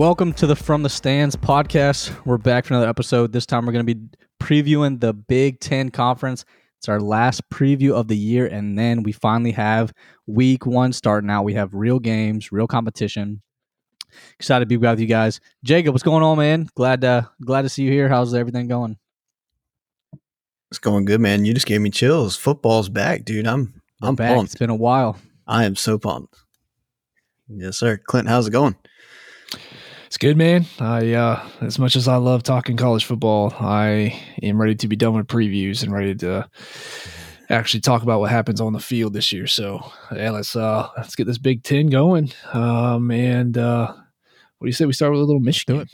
Welcome to the From the Stands podcast. We're back for another episode. This time we're going to be previewing the Big Ten Conference. It's our last preview of the year, and then we finally have week one starting out. We have real games, real competition. Excited to be with you guys. Jacob, what's going on, man? Glad to glad to see you here. How's everything going? It's going good, man. You just gave me chills. Football's back, dude. I'm I'm back. pumped. It's been a while. I am so pumped. Yes, sir. Clint, how's it going? It's good, man. I uh, as much as I love talking college football, I am ready to be done with previews and ready to actually talk about what happens on the field this year. So yeah, let's uh let's get this Big Ten going. Um, and uh, what do you say we start with a little Michigan?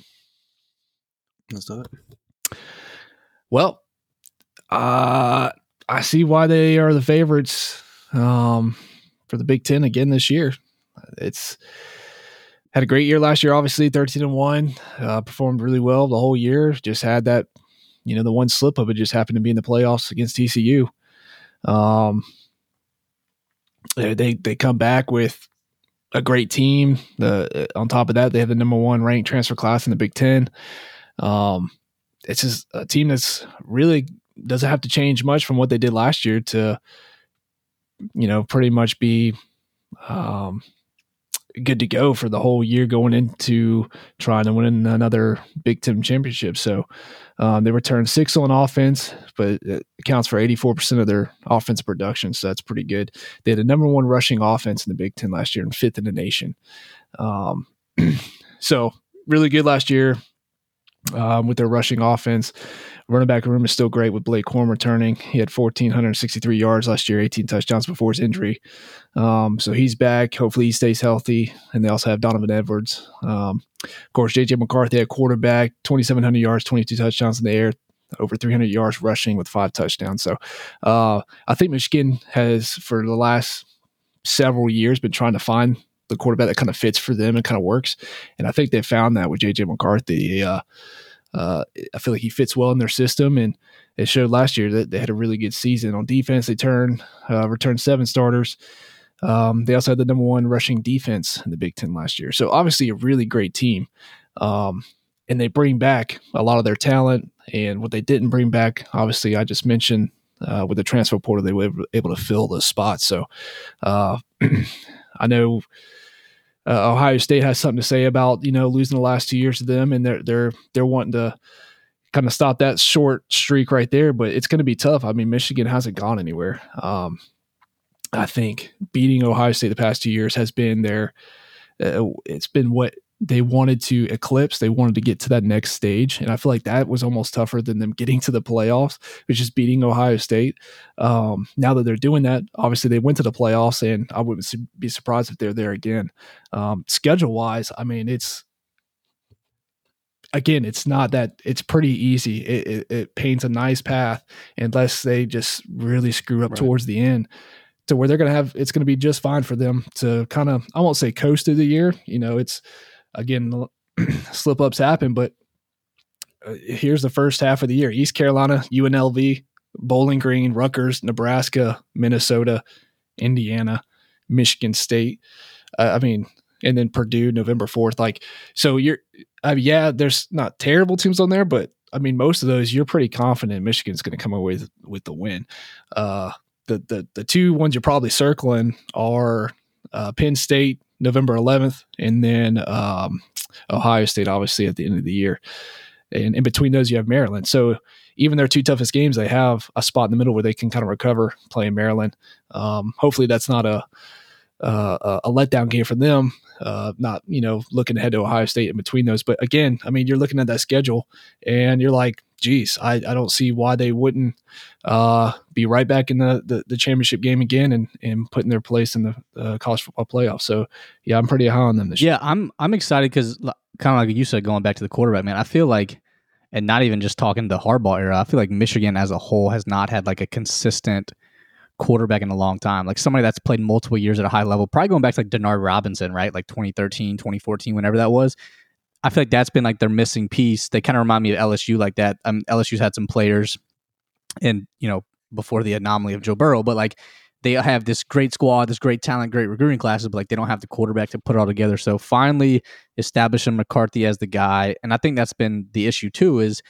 Let's do it. Well, uh, I see why they are the favorites um, for the Big Ten again this year. It's had a great year last year, obviously thirteen and one, uh, performed really well the whole year. Just had that, you know, the one slip of it just happened to be in the playoffs against TCU. Um, they they, come back with a great team. The on top of that, they have the number one ranked transfer class in the Big Ten. Um, it's just a team that's really doesn't have to change much from what they did last year to, you know, pretty much be um, good to go for the whole year going into trying to win another Big Ten championship. So um, they returned six on offense, but it accounts for 84% of their offense production. So that's pretty good. They had a number one rushing offense in the Big Ten last year and fifth in the nation. Um, so really good last year um, with their rushing offense. Running back room is still great with Blake Corum returning. He had 1,463 yards last year, 18 touchdowns before his injury. Um, so he's back. Hopefully he stays healthy. And they also have Donovan Edwards. Um, of course, JJ McCarthy at quarterback, 2,700 yards, 22 touchdowns in the air, over 300 yards rushing with five touchdowns. So uh, I think Michigan has, for the last several years, been trying to find the quarterback that kind of fits for them and kind of works. And I think they found that with JJ McCarthy. Uh, uh, I feel like he fits well in their system, and it showed last year that they had a really good season on defense. They turned uh, returned seven starters. Um, they also had the number one rushing defense in the Big Ten last year. So obviously a really great team. Um, and they bring back a lot of their talent. And what they didn't bring back, obviously, I just mentioned uh, with the transfer portal, they were able to fill those spots. So uh, I know uh, Ohio State has something to say about you know losing the last two years to them, and they're they're they're wanting to kind of stop that short streak right there. But it's going to be tough. I mean, Michigan hasn't gone anywhere. Um, I think beating Ohio State the past two years has been their. Uh, it's been what they wanted to eclipse. They wanted to get to that next stage, and I feel like that was almost tougher than them getting to the playoffs, which is beating Ohio State. Um, now that they're doing that, obviously they went to the playoffs, and I wouldn't be surprised if they're there again. Um, schedule wise, I mean, it's again, it's not that it's pretty easy. It, it, it paints a nice path unless they just really screw up Right. towards the end to where they're going to have it's going to be just fine for them to kind of I won't say coast through the year. You know, it's again slip ups happen, but uh, here's the first half of the year: East Carolina, UNLV, Bowling Green, Rutgers, Nebraska, Minnesota, Indiana, Michigan State. Uh, I mean, and then Purdue November fourth. Like, so you're, I mean, yeah, there's not terrible teams on there, but I mean, most of those you're pretty confident Michigan's going to come away with, with the win. Uh, the the the two ones you're probably circling are uh, Penn State November 11th, and then um, Ohio State, obviously at the end of the year. And in between those, you have Maryland. So even their two toughest games, they have a spot in the middle where they can kind of recover playing Maryland. Um, hopefully, that's not a uh, a letdown game for them. Uh, not you know looking ahead to Ohio State in between those, but again, I mean, you're looking at that schedule, and you're like, geez, I, I don't see why they wouldn't uh, be right back in the, the, the championship game again and and putting their place in the uh, college football playoff. So yeah, I'm pretty high on them this year. Yeah, I'm I'm excited because kind of like you said, going back to the quarterback, man. I feel like, and not even just talking the Harbaugh era. I feel like Michigan as a whole has not had like a consistent quarterback in a long time. Like somebody that's played multiple years at a high level, probably going back to like Denard Robinson, right? Like 2013, 2014, whenever that was. I feel like that's been like their missing piece. They kind of remind me of LSU like that. Um, LSU's had some players and, you know, before the anomaly of Joe Burrow, but like they have this great squad, this great talent, great recruiting classes, but like they don't have the quarterback to put it all together. So finally establishing McCarthy as the guy, and I think that's been the issue too, is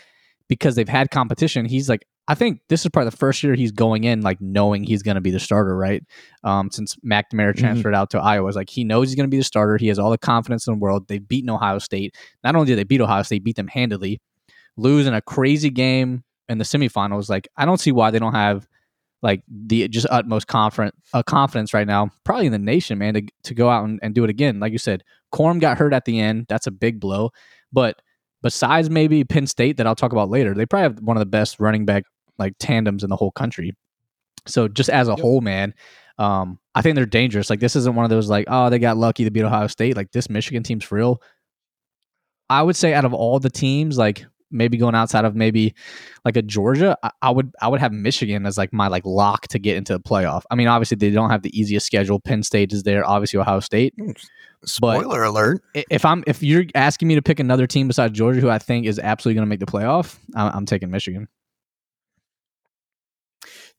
because they've had competition. He's like, I think this is probably the first year he's going in like knowing he's going to be the starter, right? Um, since McNamara Mhm. transferred out to Iowa, it's like he knows he's going to be the starter. He has all the confidence in the world. They've beaten Ohio State. Not only did they beat Ohio State, beat them handily. Lose in a crazy game in the semifinals. Like I don't see why they don't have like the just utmost confident uh, confidence right now, probably in the nation, man, to, to go out and, and do it again. Like you said, Corum got hurt at the end. That's a big blow. But besides maybe Penn State, that I'll talk about later, they probably have one of the best running back like tandems in the whole country. So just as a Yep. whole, man, um, I think they're dangerous. Like this isn't one of those like, oh, they got lucky to beat Ohio State. Like this Michigan team's for real. I would say out of all the teams, like maybe going outside of maybe like a Georgia, I, I would I would have Michigan as like my like lock to get into the playoff. I mean, obviously they don't have the easiest schedule. Penn State is there, obviously Ohio State. Spoiler alert. If I'm if you're asking me to pick another team besides Georgia, who I think is absolutely going to make the playoff, I'm, I'm taking Michigan.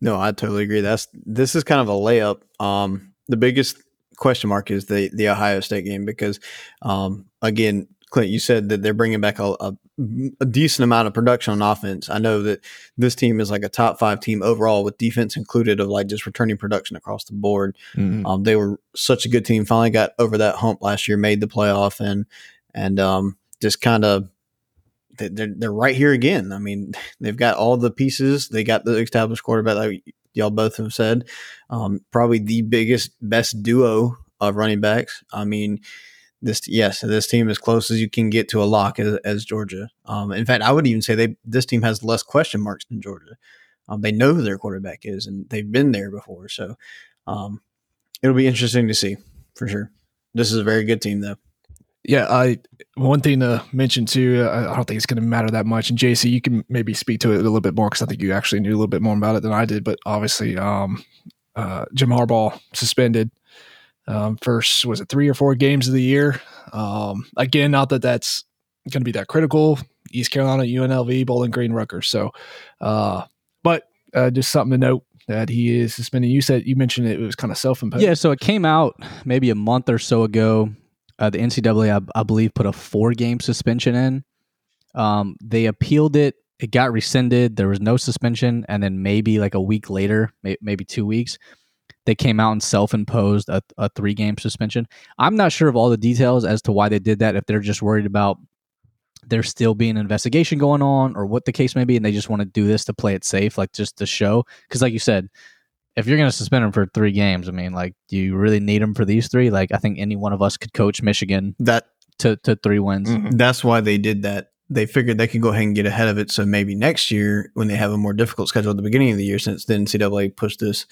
No, I totally agree. That's this is kind of a layup. Um, the biggest question mark is the the Ohio State game because, um, again, Clint, you said that they're bringing back a, a, a decent amount of production on offense. I know that this team is like a top five team overall with defense included of like just returning production across the board. Mhm. Um, they were such a good team. Finally got over that hump last year, made the playoff, and and um, just kind of they're they're right here again. I mean, they've got all the pieces. They got the established quarterback, like y'all both have said. Um, probably the biggest, best duo of running backs. I mean, this yes, this team as close as you can get to a lock as, as Georgia. Um, in fact, I would even say they this team has less question marks than Georgia. Um, they know who their quarterback is, and they've been there before. So um, it'll be interesting to see for sure. This is a very good team, though. Yeah, I one thing to mention too. I I don't think it's going to matter that much. And JC, you can maybe speak to it a little bit more because I think you actually knew a little bit more about it than I did. But obviously, um, uh, Jim Harbaugh suspended um, first was it three or four games of the year. Um, again, not that that's going to be that critical. East Carolina, UNLV, Bowling Green, Rutgers. So, uh, but uh, just something to note that he is suspended. You said you mentioned it was kind of self imposed. Yeah, so it came out maybe a month or so ago. Uh, the NCAA, I, I believe, put a four game suspension in. Um, they appealed it. It got rescinded. There was no suspension, and then maybe like a week later, may, maybe two weeks, they came out and self imposed a, a three game suspension. I'm not sure of all the details as to why they did that. If they're just worried about there still being an investigation going on, or what the case may be, and they just want to do this to play it safe, like just to show. Because, like you said, if you're going to suspend him for three games, I mean, like, do you really need him for these three? Like, I think any one of us could coach Michigan That to, to three wins. Mhm. that's why they did that. They figured they could go ahead and get ahead of it. So maybe next year, when they have a more difficult schedule at the beginning of the year, since the NCAA pushed this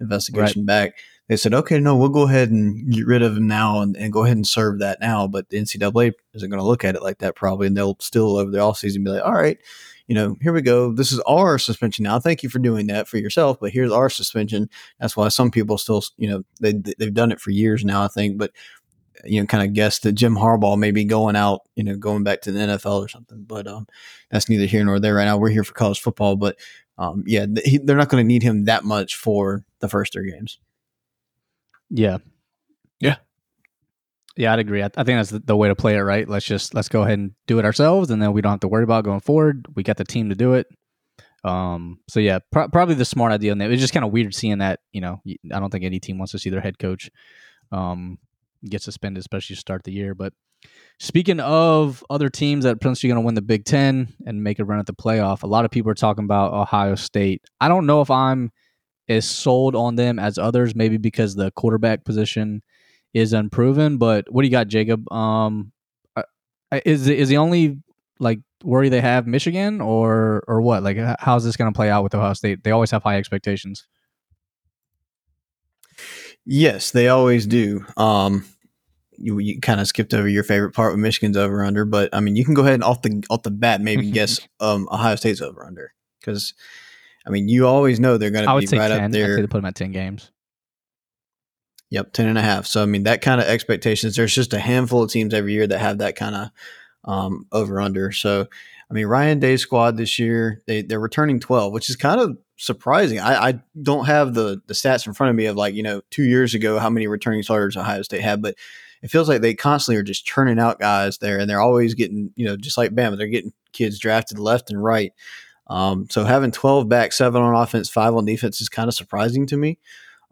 investigation back, they said, okay, no, we'll go ahead and get rid of him now and, and go ahead and serve that now. But the NCAA isn't going to look at it like that probably. And they'll still over the offseason be like, all right, you know, here we go. This is our suspension now. Thank you for doing that for yourself, but here's our suspension. That's why some people still, you know, they they've done it for years now, I think, but you know, kind of guess that Jim Harbaugh may be going out, you know, going back to the NFL or something. But um, that's neither here nor there right now. We're here for college football, but um, yeah, th- he, they're not going to need him that much for the first three games. Yeah. Yeah, I'd agree. I, I think that's the, way to play it, right? Let's just let's go ahead and do it ourselves, and then we don't have to worry about going forward. We got the team to do it. Um. So yeah, pro- probably the smart idea. And it was just kind of weird seeing that. You know, I don't think any team wants to see their head coach, um, get suspended, especially to start the year. But speaking of other teams that are potentially going to win the Big Ten and make a run at the playoff, a lot of people are talking about Ohio State. I don't know if I'm as sold on them as others, maybe because the quarterback position is unproven. But what do you got, Jacob? Um, uh, is is the only like worry they have Michigan or or what? Like, how's this going to play out with Ohio State? They always have high expectations. Yes, they always do. Um, you, you kind of skipped over your favorite part with Michigan's over under, but I mean, you can go ahead and off the off the bat maybe guess um, Ohio State's over under because I mean, you always know they're going to be right ten. up I'd say there. they put them at ten games. Yep, 10 and a half. So, I mean, that kind of expectations, there's just a handful of teams every year that have that kind of um, over under. So, I mean, Ryan Day's squad this year, they, they're returning 12, which is kind of surprising. I, I don't have the the stats in front of me of like you know two years ago how many returning starters Ohio State had, but it feels like they constantly are just churning out guys there, and they're always getting you know just like Bama, they're getting kids drafted left and right. Um, so having twelve back, seven on offense, five on defense is kind of surprising to me.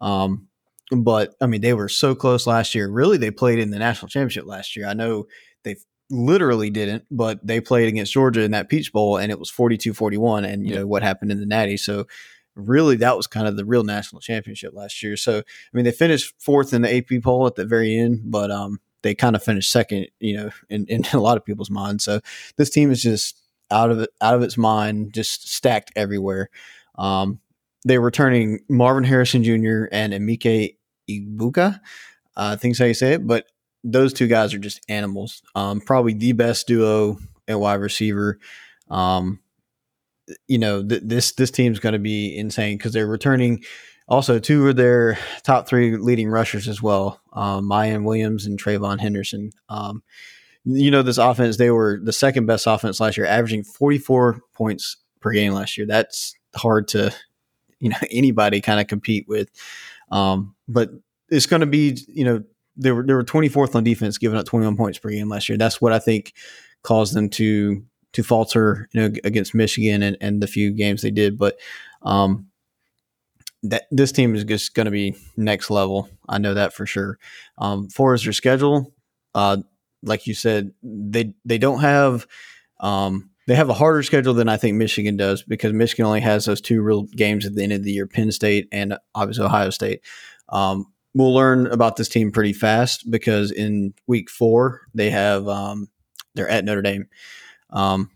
Um, but I mean, they were so close last year. Really, they played in the national championship last year. I know they literally didn't, but they played against Georgia in that Peach Bowl and it was 42 41. And, you know, what happened in the Natty. So, really, that was kind of the real national championship last year. So, I mean, they finished fourth in the AP poll at the very end, but um, they kind of finished second, you know, in, in a lot of people's minds. So, this team is just out of it, out of its mind, just stacked everywhere. Um, they're returning Marvin Harrison Jr. and Emeka Egbuka. Uh, think how you say it, but those two guys are just animals. Um, probably the best duo at wide receiver. Um, you know, th- this this team's going to be insane because they're returning also two of their top three leading rushers as well, um, Miyan Williams and TreVeyon Henderson. Um, you know, this offense they were the second best offense last year, averaging 44 points per game last year. That's hard to you know anybody kind of compete with. Um, but it's going to be you know they were they were 24th on defense, giving up 21 points per game last year. That's what I think caused them to to falter you know against Michigan and, and the few games they did. But um, that this team is just going to be next level. I know that for sure. Um, for as their schedule, uh, like you said, they they don't have um, they have a harder schedule than I think Michigan does because Michigan only has those two real games at the end of the year, Penn State and obviously Ohio State. Um, we'll learn about this team pretty fast because in week four they have um, they're at Notre Dame, um,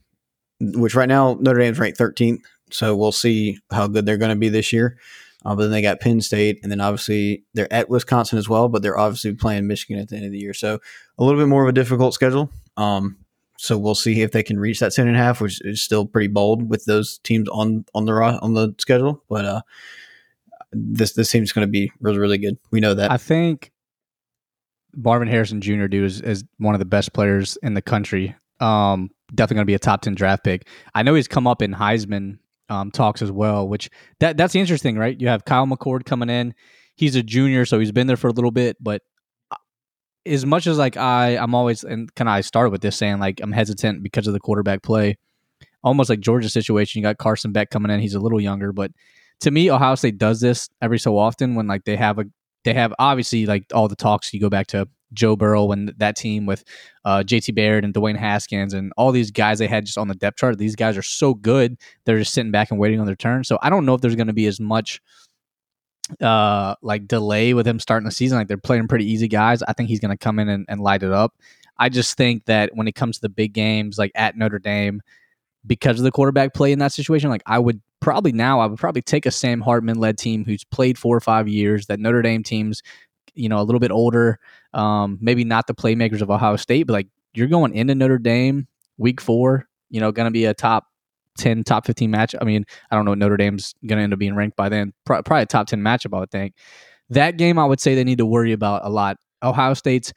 which right now Notre Dame's ranked 13th. So we'll see how good they're going to be this year. Uh, but then they got Penn State, and then obviously they're at Wisconsin as well. But they're obviously playing Michigan at the end of the year, so a little bit more of a difficult schedule. Um, so we'll see if they can reach that ten and a half, which is still pretty bold with those teams on on the on the schedule. But uh, this this team's going to be really really good. We know that. I think Marvin Harrison Jr. dude is, is one of the best players in the country. Um, definitely going to be a top ten draft pick. I know he's come up in Heisman um, talks as well, which that that's interesting, right? You have Kyle McCord coming in. He's a junior, so he's been there for a little bit, but as much as like I, I'm always and can I start with this saying like I'm hesitant because of the quarterback play, almost like Georgia's situation. You got Carson Beck coming in; he's a little younger, but to me, Ohio State does this every so often when like they have a they have obviously like all the talks. You go back to Joe Burrow when that team with uh, JT Barrett and Dwayne Haskins and all these guys they had just on the depth chart. These guys are so good; they're just sitting back and waiting on their turn. So I don't know if there's going to be as much uh like delay with him starting the season. Like they're playing pretty easy guys. I think he's going to come in and, and light it up. I just think that when it comes to the big games, like at Notre Dame, because of the quarterback play in that situation, like I would probably now I would probably take a Sam Hartman led team who's played four or five years. That Notre Dame team's you know a little bit older, um, maybe not the playmakers of Ohio State, but like you're going into Notre Dame week four, you know, going to be a top 10, top 15 match. I mean, I don't know Notre Dame's going to end up being ranked by then. Probably a top 10 matchup, I would think. That game, I would say they need to worry about a lot. Ohio State's,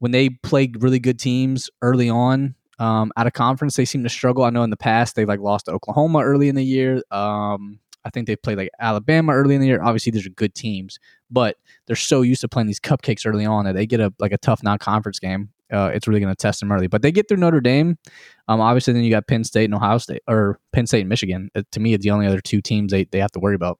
when they play really good teams early on, um, out of conference, they seem to struggle. I know in the past they've like lost to Oklahoma early in the year. Um, I think they played like Alabama early in the year. Obviously, these are good teams, but they're so used to playing these cupcakes early on that they get a like a tough non-conference game. Uh, it's really going to test them early. But they get through Notre Dame. Um, obviously, then you got Penn State and Ohio State, or Penn State and Michigan. Uh, to me, it's the only other two teams they, they have to worry about.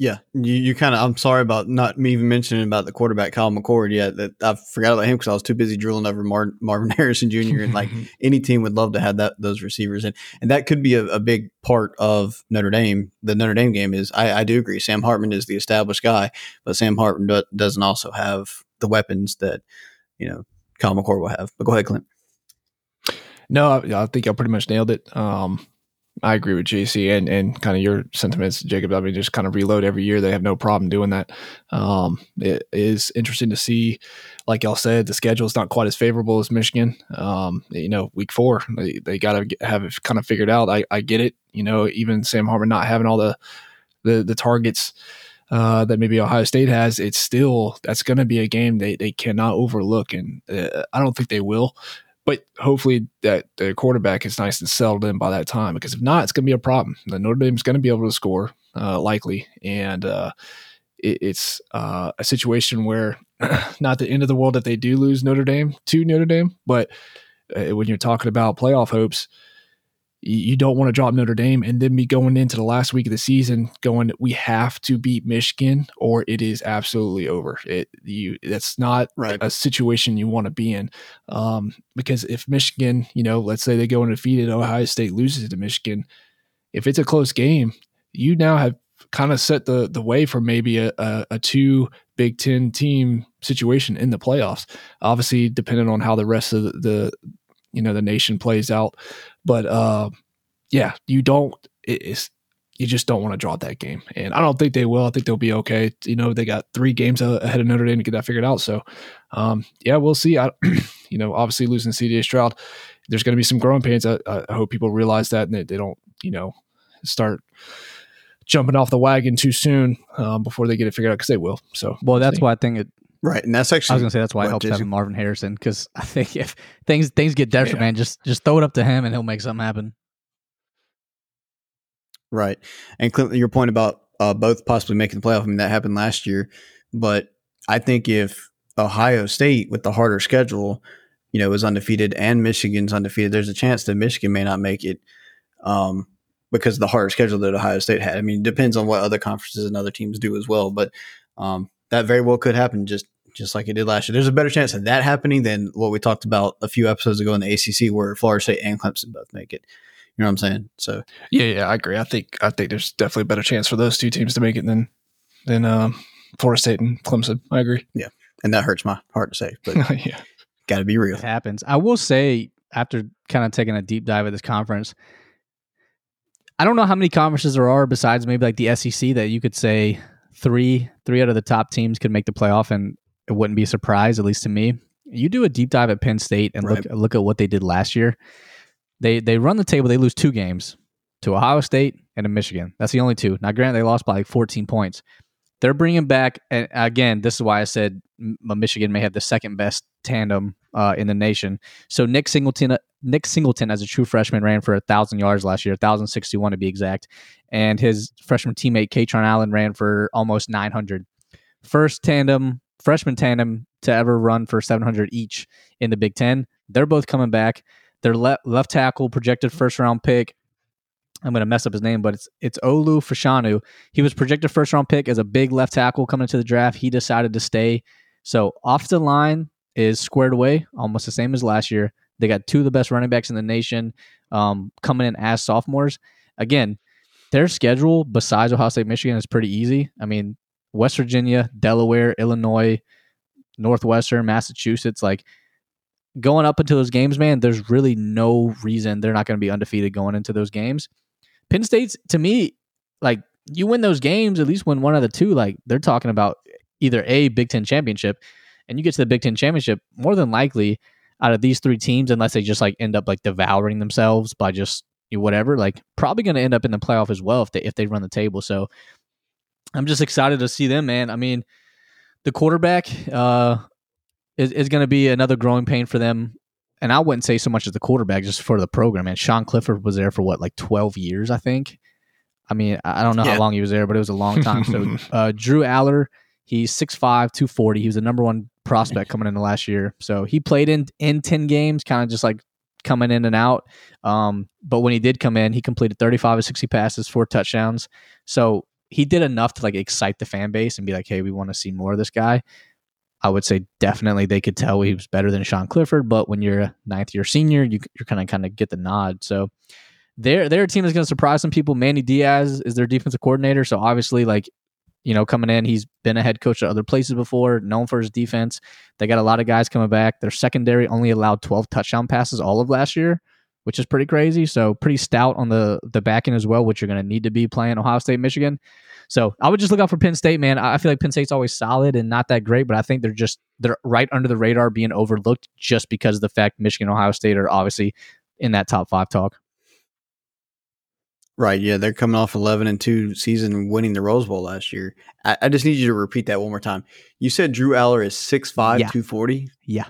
Yeah, you, you kind of. I'm sorry about not me even mentioning about the quarterback Kyle McCord yet. That I forgot about him because I was too busy drilling over Mar- Marvin Harrison Jr. and like any team would love to have that those receivers and and that could be a, a big part of Notre Dame. The Notre Dame game is. I, I do agree. Sam Hartman is the established guy, but Sam Hartman do, doesn't also have the weapons that you know Kyle McCord will have. But go ahead, Clint. No, I, I think I pretty much nailed it. Um, I agree with JC and, and kind of your sentiments, Jacob. I mean, just kind of reload every year. They have no problem doing that. Um, it is interesting to see, like y'all said, the schedule is not quite as favorable as Michigan. Um, you know, week four, they, they got to have it kind of figured out. I, I get it. You know, even Sam Hartman not having all the, the, the targets uh, that maybe Ohio State has, it's still, that's going to be a game they, they cannot overlook. And uh, I don't think they will but hopefully that the quarterback is nice and settled in by that time because if not, it's going to be a problem. The Notre Dame's going to be able to score uh, likely, and uh, it, it's uh, a situation where not the end of the world if they do lose Notre Dame to Notre Dame, but uh, when you're talking about playoff hopes, you don't want to drop Notre Dame and then be going into the last week of the season going we have to beat Michigan or it is absolutely over. It you that's not right. a situation you want to be in. Um, because if Michigan, you know, let's say they go undefeated, Ohio State loses to Michigan, if it's a close game, you now have kind of set the the way for maybe a, a, a two Big Ten team situation in the playoffs. Obviously, depending on how the rest of the, the you know the nation plays out. But uh, yeah, you don't. It's you just don't want to draw that game, and I don't think they will. I think they'll be okay. You know, they got three games ahead of Notre Dame to get that figured out. So, um, yeah, we'll see. I, you know, obviously losing CJ Stroud, there's going to be some growing pains. I, I, hope people realize that and they, they don't, you know, start jumping off the wagon too soon um, before they get it figured out because they will. So, well, that's why I think it Right, and that's actually I was gonna say that's why it helps Jason? having Marvin Harrison because I think if things things get desperate, yeah. man, just just throw it up to him and he'll make something happen. Right, and Clint, your point about uh, both possibly making the playoff. I mean, that happened last year, but I think if Ohio State with the harder schedule, you know, is undefeated and Michigan's undefeated, there's a chance that Michigan may not make it. Um, because of the harder schedule that Ohio State had. I mean, it depends on what other conferences and other teams do as well. But um, that very well could happen just just like it did last year. There's a better chance of that happening than what we talked about a few episodes ago in the ACC, where Florida State and Clemson both make it. You know what I'm saying? So yeah, yeah, I agree. I think I think there's definitely a better chance for those two teams to make it than than um, Florida State and Clemson. I agree. Yeah, and that hurts my heart to say, but yeah, got to be real. It happens. I will say after kind of taking a deep dive at this conference, I don't know how many conferences there are besides maybe like the SEC that you could say three three out of the top teams could make the playoff, and it wouldn't be a surprise, at least to me. You do a deep dive at Penn State and right. look look at what they did last year. They they run the table. They lose two games to Ohio State and to Michigan. That's the only two. Now, granted, they lost by like 14 points. They're bringing back, and again, this is why I said Michigan may have the second best tandem uh, in the nation. So Nick Singleton, Nick Singleton, as a true freshman, ran for thousand yards last year, thousand sixty one to be exact, and his freshman teammate Kaytron Allen ran for almost nine hundred. First tandem, freshman tandem to ever run for seven hundred each in the Big Ten. They're both coming back. Their le- left tackle, projected first round pick. I'm going to mess up his name, but it's it's Olu Fashanu. He was projected first round pick as a big left tackle coming into the draft. He decided to stay. So off the line is squared away, almost the same as last year. They got two of the best running backs in the nation um, coming in as sophomores. Again, their schedule besides Ohio State, Michigan is pretty easy. I mean, West Virginia, Delaware, Illinois, Northwestern, Massachusetts, like going up into those games, man, there's really no reason they're not going to be undefeated going into those games. Penn State's to me, like you win those games, at least win one of the two, like they're talking about either a Big Ten championship and you get to the Big Ten championship, more than likely, out of these three teams, unless they just like end up like devouring themselves by just whatever, like probably going to end up in the playoff as well if they if they run the table. So I'm just excited to see them, man. I mean, the quarterback uh, is is going to be another growing pain for them. And I wouldn't say so much as the quarterback, just for the program. And Sean Clifford was there for what, like 12 years, I think. I mean, I don't know yeah. how long he was there, but it was a long time. So uh, Drew Allar, he's 6'5", 240. He was the number one prospect coming into last year. So he played in in 10 games, kind of just like coming in and out. Um, but when he did come in, he completed 35 of 60 passes, four touchdowns. So he did enough to like excite the fan base and be like, hey, we want to see more of this guy. I would say definitely they could tell he was better than Sean Clifford, but when you're a ninth year senior, you, you're kind of kind of get the nod. So their their team is going to surprise some people. Manny Diaz is their defensive coordinator, so obviously like you know, coming in. He's been a head coach at other places before, known for his defense. They got a lot of guys coming back. Their secondary only allowed 12 touchdown passes all of last year, which is pretty crazy. So pretty stout on the the back end as well, which you're going to need to be playing Ohio State, Michigan. So I would just look out for Penn State, man. I feel like Penn State's always solid and not that great, but I think they're just they're right under the radar being overlooked just because of the fact Michigan, Ohio State are obviously in that top five talk. Right. Yeah, they're coming off eleven and two season, winning the Rose Bowl last year. I, I, just need you to repeat that one more time. You said Drew Allar is 6'5", yeah. 240? Yeah.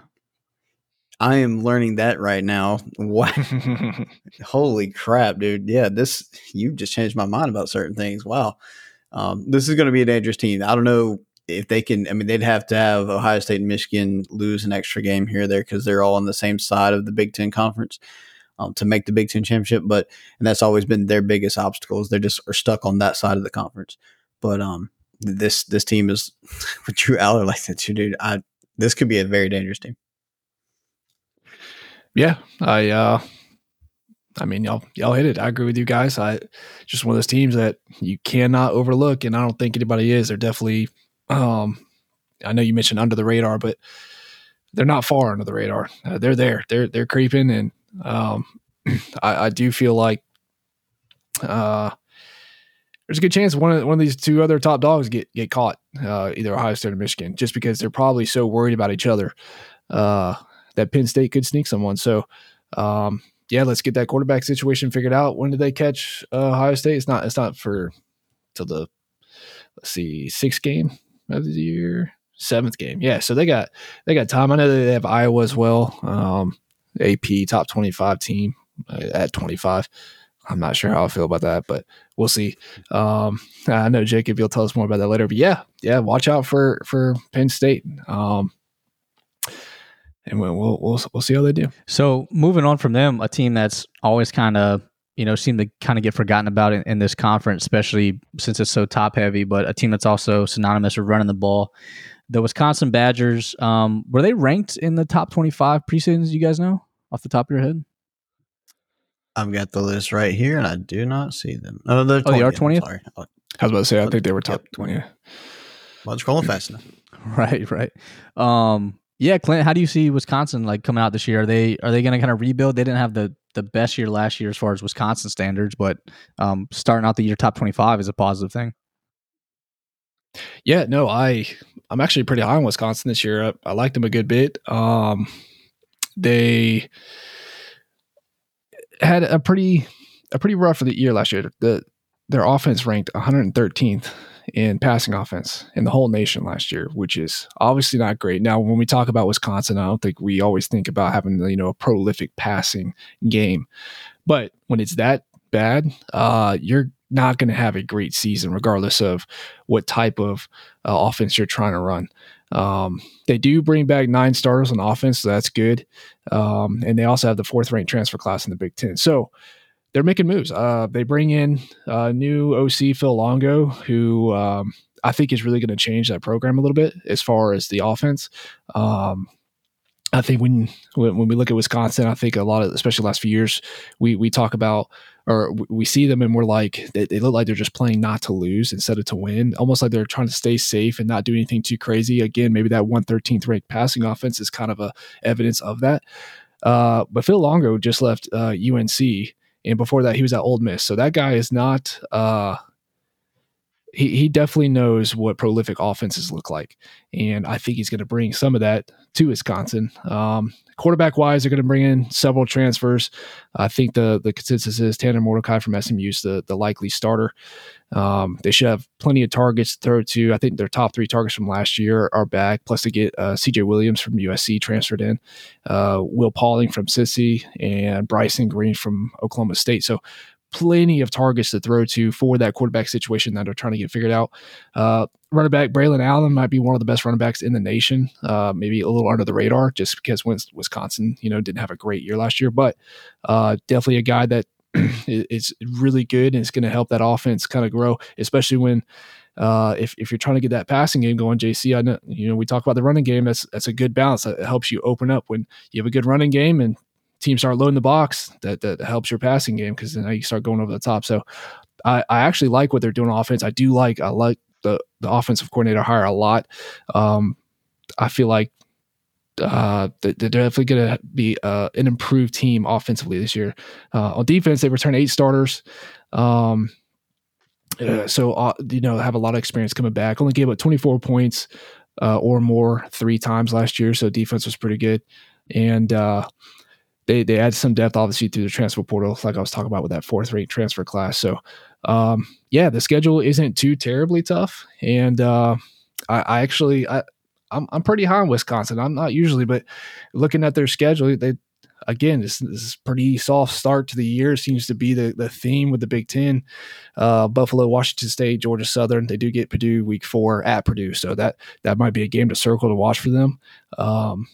I am learning that right now. What? Holy crap, dude! Yeah, this you just changed my mind about certain things. Wow, um, this is going to be a dangerous team. I don't know if they can. I mean, they'd have to have Ohio State and Michigan lose an extra game here or there because they're all on the same side of the Big Ten conference um, to make the Big Ten championship. But and that's always been their biggest obstacles. They just are stuck on that side of the conference. But um, this this team is with Drew Allar like that, too, dude. I this could be a very dangerous team. Yeah, I uh I mean y'all y'all hit it. I agree with you guys. I just one of those teams that you cannot overlook and I don't think anybody is. They're definitely um I know you mentioned under the radar, but they're not far under the radar. Uh, they're there. They're they're creeping and um I, I do feel like uh there's a good chance one of one of these two other top dogs get get caught, uh, either Ohio State or Michigan, just because they're probably so worried about each other. Uh, that Penn State could sneak someone. So, um, yeah, let's get that quarterback situation figured out. When did they catch uh, Ohio State? It's not. It's not for till the let's see sixth game of the year, seventh game. Yeah, so they got they got time. I know they have Iowa as well. Um, AP top twenty five team uh, at twenty five. I'm not sure how I feel about that, but we'll see. Um, I know Jacob, you'll tell us more about that later. But yeah, yeah, watch out for for Penn State. Um, and we'll, we'll we'll we'll see how they do. So moving on from them, a team that's always kind of you know seemed to kind of get forgotten about in, in, this conference, especially since it's so top heavy. But a team that's also synonymous with running the ball. The Wisconsin Badgers um, were they ranked in the top twenty five preseasons? You guys know off the top of your head. I've got the list right here, and I do not see them. Oh, they're 20th, oh, they are twentieth. Sorry, I was about to say I think they were top yep, twenty. Well, scrolling fast enough. Right, right. Um, yeah, Clint, how do you see Wisconsin like coming out this year? Are they are they going to kind of rebuild? They didn't have the the best year last year as far as Wisconsin standards, but um, starting out the year top twenty five is a positive thing. Yeah, no, I I'm actually pretty high on Wisconsin this year. I, I liked them a good bit. Um, they had a pretty a pretty rough year last year. The their offense ranked 113th in passing offense in the whole nation last year, which is obviously not great. Now, when we talk about Wisconsin, I don't think we always think about having you know a prolific passing game, but when it's that bad, uh, you're not going to have a great season, regardless of what type of uh, offense you're trying to run. Um, they do bring back nine starters on offense, so that's good. Um, and they also have the fourth ranked transfer class in the Big Ten. So they're making moves. Uh, they bring in a new OC Phil Longo, who um, I think is really going to change that program a little bit as far as the offense. Um, I think when, when, when we look at Wisconsin, I think a lot of, especially last few years, we we talk about or we see them and we're like they, they, look like they're just playing not to lose instead of to win, almost like they're trying to stay safe and not do anything too crazy. Again, maybe that 113th ranked passing offense is kind of a evidence of that. Uh, but Phil Longo just left uh, UNC and before that he was at Ole Miss. So that guy is not. Uh, he he definitely knows what prolific offenses look like, and I think he's going to bring some of that to Wisconsin. Um, quarterback wise, they're going to bring in several transfers. I think the the consensus is Tanner Mordecai from SMU is the the likely starter. Um, they should have plenty of targets to throw to. I think their top three targets from last year are back. Plus, they get uh, CJ Williams from USC transferred in, uh, Will Pauling from Cincy, and Bryson Green from Oklahoma State. So, plenty of targets to throw to for that quarterback situation that they're trying to get figured out. Uh, running back Braylon Allen might be one of the best running backs in the nation. Uh, maybe a little under the radar just because Wisconsin, you know, didn't have a great year last year, but uh, definitely a guy that is really good and it's going to help that offense kind of grow, especially when uh, if, if you're trying to get that passing game going, JC, I know you know we talk about the running game. That's that's a good balance. It helps you open up when you have a good running game and teams start loading the box. That that helps your passing game because then you start going over the top. So I, I actually like what they're doing on offense. I do like I like the the offensive coordinator hire a lot. Um, I feel like uh, they're definitely going to be uh, an improved team offensively this year. Uh, on defense, they return eight starters. Um, uh, so, uh, you know, have a lot of experience coming back. Only gave up 24 points uh, or more three times last year. So, defense was pretty good. And they, they add some depth, obviously, through the transfer portal, like I was talking about with that fourth rate transfer class. So, um, yeah, the schedule isn't too terribly tough. And I, I actually, I, I'm I'm pretty high on Wisconsin. I'm not usually, but looking at their schedule, they again, this, this is pretty soft start to the year. Seems to be the, the theme with the Big Ten. Uh, Buffalo, Washington State, Georgia Southern. They do get Purdue week four at Purdue, so that that might be a game to circle to watch for them. Um,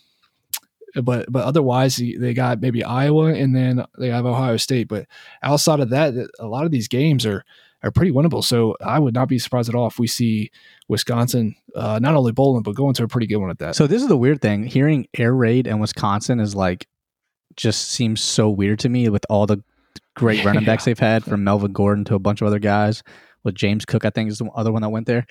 but but otherwise, they got maybe Iowa and then they have Ohio State. But outside of that, a lot of these games are are pretty winnable. So I would not be surprised at all if we see Wisconsin uh, not only bowling but going to a pretty good one at that. So this is the weird thing: hearing air raid and Wisconsin is like just seems so weird to me with all the great running backs they've had from Melvin Gordon to a bunch of other guys. With James Cook, I think is the other one that went there.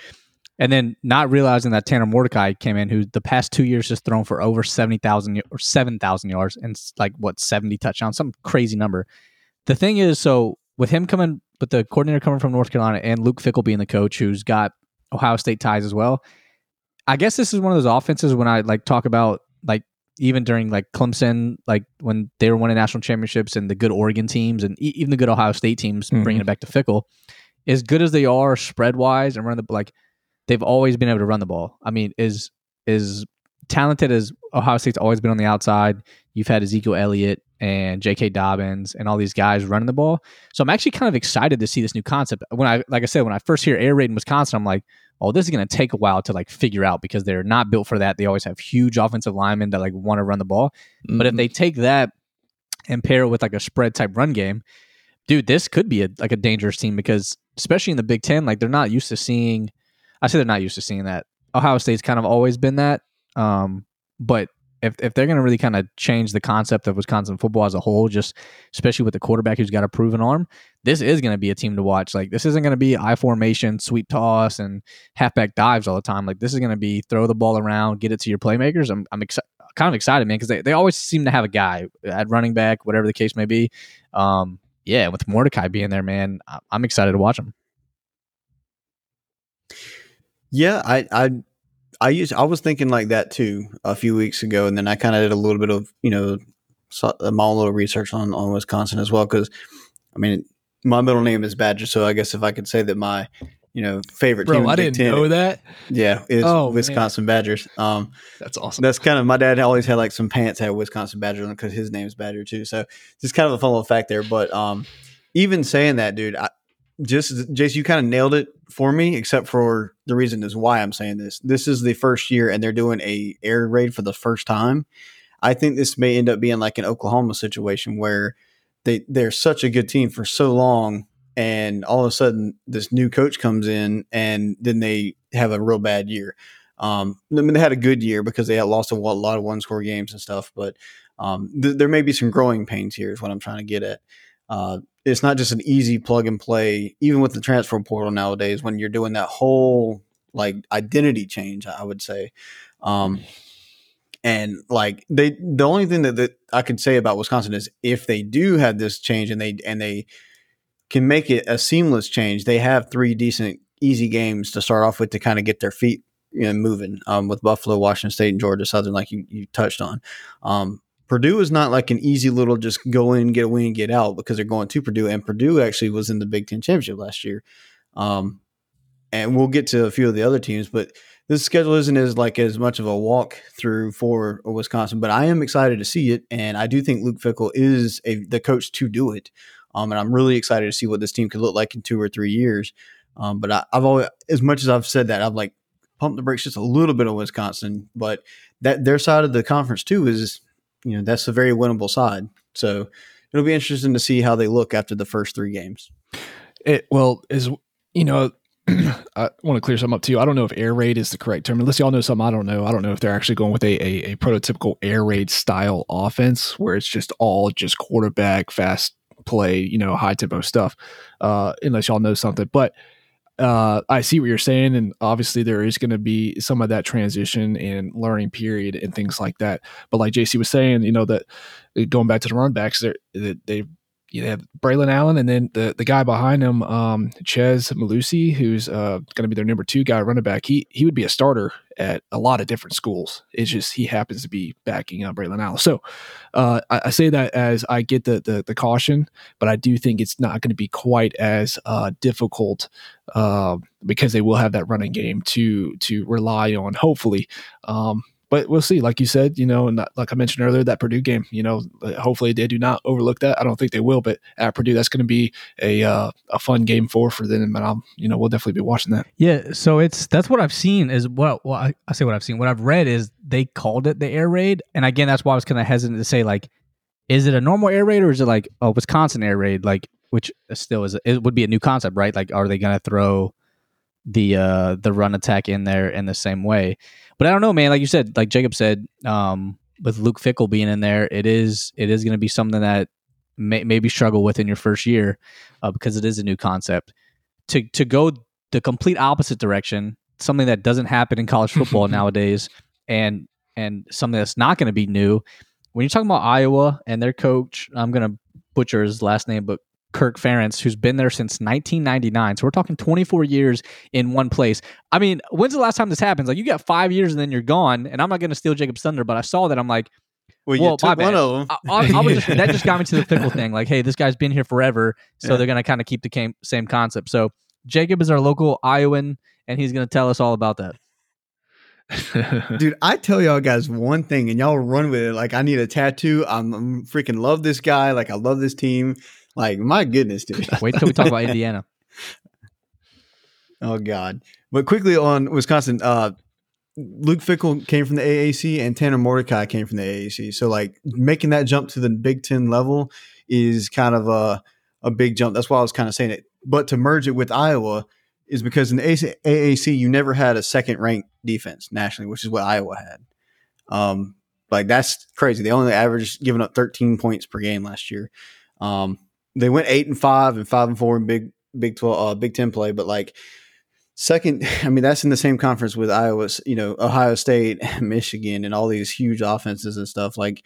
And then not realizing that Tanner Mordecai came in, who the past two years has thrown for over seventy thousand or seven thousand yards and like what seventy touchdowns, some crazy number. The thing is, so with him coming, with the coordinator coming from North Carolina and Luke Fickell being the coach, who's got Ohio State ties as well. I guess this is one of those offenses when I like talk about like even during like Clemson, like when they were winning national championships and the good Oregon teams and even the good Ohio State teams, mm-hmm. bringing it back to Fickell, as good as they are spread wise and run the like, they've always been able to run the ball. I mean, is is talented as Ohio State's always been on the outside. You've had Ezekiel Elliott and J.K. Dobbins and all these guys running the ball. So I'm actually kind of excited to see this new concept. When I, like I said, when I first hear air raid in Wisconsin, I'm like, oh, this is going to take a while to like figure out because they're not built for that. They always have huge offensive linemen that like want to run the ball. Mm-hmm. But if they mm-hmm. take that and pair it with like a spread type run game, dude, this could be a, like a dangerous team because especially in the Big Ten, like they're not used to seeing. I say they're not used to seeing that. Ohio State's kind of always been that. Um, but if, if they're going to really kind of change the concept of Wisconsin football as a whole, just especially with the quarterback who's got a proven arm, this is going to be a team to watch. Like this isn't going to be I formation, sweep toss, and halfback dives all the time. Like this is going to be throw the ball around, get it to your playmakers. I'm I'm exci- kind of excited, man, because they, they always seem to have a guy at running back, whatever the case may be. Um, yeah, with Mordecai being there, man, I'm excited to watch him. Yeah, I I I used I was thinking like that too a few weeks ago, and then I kind of did a little bit of you know my own little research on on Wisconsin as well because I mean my middle name is Badger, so I guess if I could say that my you know favorite Bro, team, I didn't 10, know that. Yeah, is oh, Wisconsin man. Badgers. Um, that's awesome. That's kind of my dad always had like some pants had Wisconsin Badger on because his name is Badger too. So just kind of a fun little fact there. But um, even saying that, dude, I, just Jace, you kind of nailed it for me, except for the reason is why I'm saying this. This is the first year, and they're doing a air raid for the first time. I think this may end up being like an Oklahoma situation where they they're such a good team for so long, and all of a sudden this new coach comes in, and then they have a real bad year. Um, I mean, they had a good year because they had lost a lot of one score games and stuff, but um, th- there may be some growing pains here. Is what I'm trying to get at. Uh, it's not just an easy plug and play, even with the transfer portal nowadays, when you're doing that whole like identity change, I would say. Um, and like they, the only thing that, that I could say about Wisconsin is if they do have this change and they, and they can make it a seamless change, they have three decent, easy games to start off with to kind of get their feet you know, moving um, with Buffalo, Washington State, and Georgia Southern, like you, you touched on. Um, Purdue is not like an easy little just go in, get a win, get out because they're going to Purdue. And Purdue actually was in the Big Ten championship last year. Um, and we'll get to a few of the other teams, but this schedule isn't as like as much of a walk through for Wisconsin. But I am excited to see it, and I do think Luke Fickell is a, the coach to do it. Um, and I'm really excited to see what this team could look like in two or three years. Um, but I, have always, as much as I've said that, I've like pumped the brakes just a little bit on Wisconsin. But that their side of the conference too is you know that's a very winnable side. So it'll be interesting to see how they look after the first three games. It well is you know I want to clear something up too. I don't know if air raid is the correct term. Unless y'all know something I don't know. I don't know if they're actually going with a, a, a prototypical air raid style offense where it's just all just quarterback, fast play, you know, high tempo stuff. Uh, unless y'all know something. But uh, I see what you're saying, and obviously there is going to be some of that transition and learning period and things like that. But like JC was saying, you know that uh, going back to the run backs, they they you have Braylon Allen, and then the, the guy behind him, um, Chez Mellusi, who's uh, going to be their number two guy running back. He he would be a starter at a lot of different schools. It's just he happens to be backing up Braylon Allen. So uh, I, I, say that as I get the, the, the caution, but I do think it's not going to be quite as uh, difficult uh, because they will have that running game to to rely on. Hopefully. Um, but we'll see. Like you said, you know, and like I mentioned earlier, that Purdue game, you know, hopefully they do not overlook that. I don't think they will, but at Purdue, that's going to be a uh, a fun game for for them, and I'm, you know, we'll definitely be watching that. Yeah, so it's that's what I've seen is what well I, I say what I've seen. What I've read is they called it the air raid, and again, that's why I was kind of hesitant to say like, is it a normal air raid or is it like a Wisconsin air raid, like which still is it would be a new concept, right? Like, are they going to throw the uh the run attack in there in the same way? But I don't know, man. Like you said, like Jacob said, um, with Luke Fickell being in there, it is it is going to be something that may maybe struggle with in your first year uh, because it is a new concept. To to go the complete opposite direction, something that doesn't happen in college football nowadays, and and something that's not going to be new. When you're talking about Iowa and their coach, I'm going to butcher his last name, but Kirk Ferentz, who's been there since 1999. So we're talking 24 years in one place. I mean, when's the last time this happens? Like you got five years and then you're gone. And I'm not going to steal Jacob's thunder, but I saw that. I'm like, well, well my bad. I, I, I just, that just got me to the Fickell thing. Like, hey, this guy's been here forever, so yeah. they're going to kind of keep the same concept. So Jacob is our local Iowan, and he's going to tell us all about that. Dude, I tell y'all guys one thing, and y'all run with it. Like, I need a tattoo. I'm, I'm freaking love this guy. Like, I love this team. Like, my goodness, dude. Wait till we talk about Indiana. Oh God! But quickly on Wisconsin, uh, Luke Fickell came from the AAC and Tanner Mordecai came from the AAC. So like making that jump to the Big Ten level is kind of a a big jump. That's why I was kind of saying it. But to merge it with Iowa is because in the AAC you never had a second ranked defense nationally, which is what Iowa had. Um, like that's crazy. They only averaged giving up 13 points per game last year. Um, they went eight and five and five and four in Big Big Twelve uh, Big Ten play, but like second, I mean that's in the same conference with Iowa, you know, Ohio State, Michigan, and all these huge offenses and stuff. Like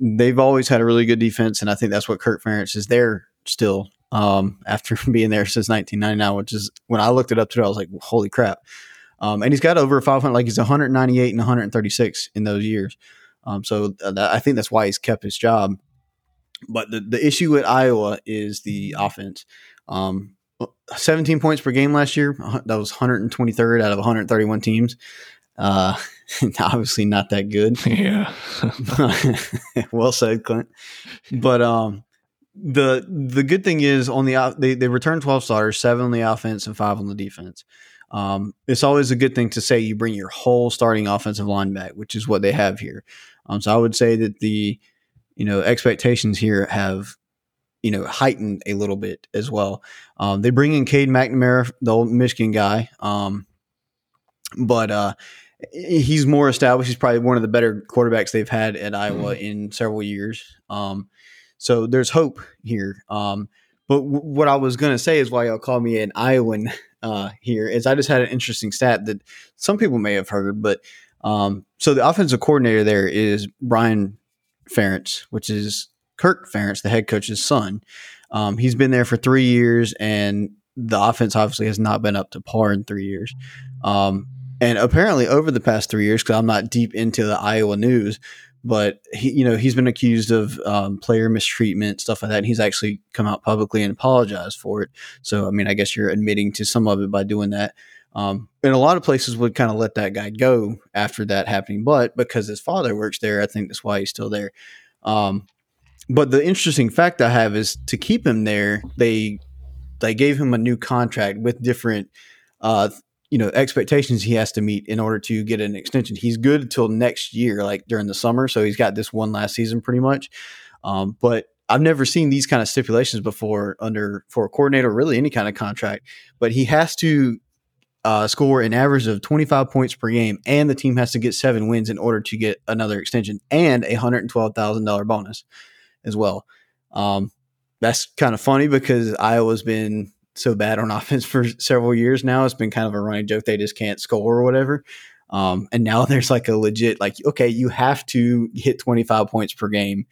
they've always had a really good defense, and I think that's what Kirk Ferentz is there still um, after being there since 1999, which is when I looked it up today, I was like, holy crap. Um, and he's got over 500, like he's 198 and 136 in those years. Um, so uh, that, I think that's why he's kept his job. But the, the issue with Iowa is the offense. Um, 17 points per game last year. That was 123rd out of 131 teams. Uh, obviously not that good. Yeah. well said, Clint. But um, the the good thing is on the they they returned 12 starters, seven on the offense and five on the defense. Um, it's always a good thing to say you bring your whole starting offensive line back, which is what they have here. Um, so I would say that the you know, expectations here have, you know, heightened a little bit as well. Um, they bring in Cade McNamara, the old Michigan guy, um, but uh, he's more established. He's probably one of the better quarterbacks they've had at Iowa mm-hmm. in several years. Um, so there's hope here. Um, but w- what I was going to say is why y'all call me an Iowan uh, here is I just had an interesting stat that some people may have heard, but um, so the offensive coordinator there is Brian Ferentz, which is Kirk Ferentz, the head coach's son. Um, he's been there for three years, and the offense obviously has not been up to par in three years. Um, and apparently, over the past three years, because I'm not deep into the Iowa news, but he, you know, he's been accused of um, player mistreatment, stuff like that. And he's actually come out publicly and apologized for it. So, I mean, I guess you're admitting to some of it by doing that. Um, and a lot of places would kind of let that guy go after that happening, but because his father works there, I think that's why he's still there. Um, but the interesting fact I have is to keep him there, they they gave him a new contract with different uh, you know expectations he has to meet in order to get an extension. He's good until next year, like during the summer, so he's got this one last season pretty much. Um, but I've never seen these kind of stipulations before under for a coordinator, really any kind of contract. But he has to uh, score an average of 25 points per game, and the team has to get seven wins in order to get another extension and a $112,000 bonus as well. Um, that's kind of funny because Iowa's been so bad on offense for several years now. It's been kind of a running joke. They just can't score or whatever. Um, and now there's like a legit, like, okay, you have to hit 25 points per game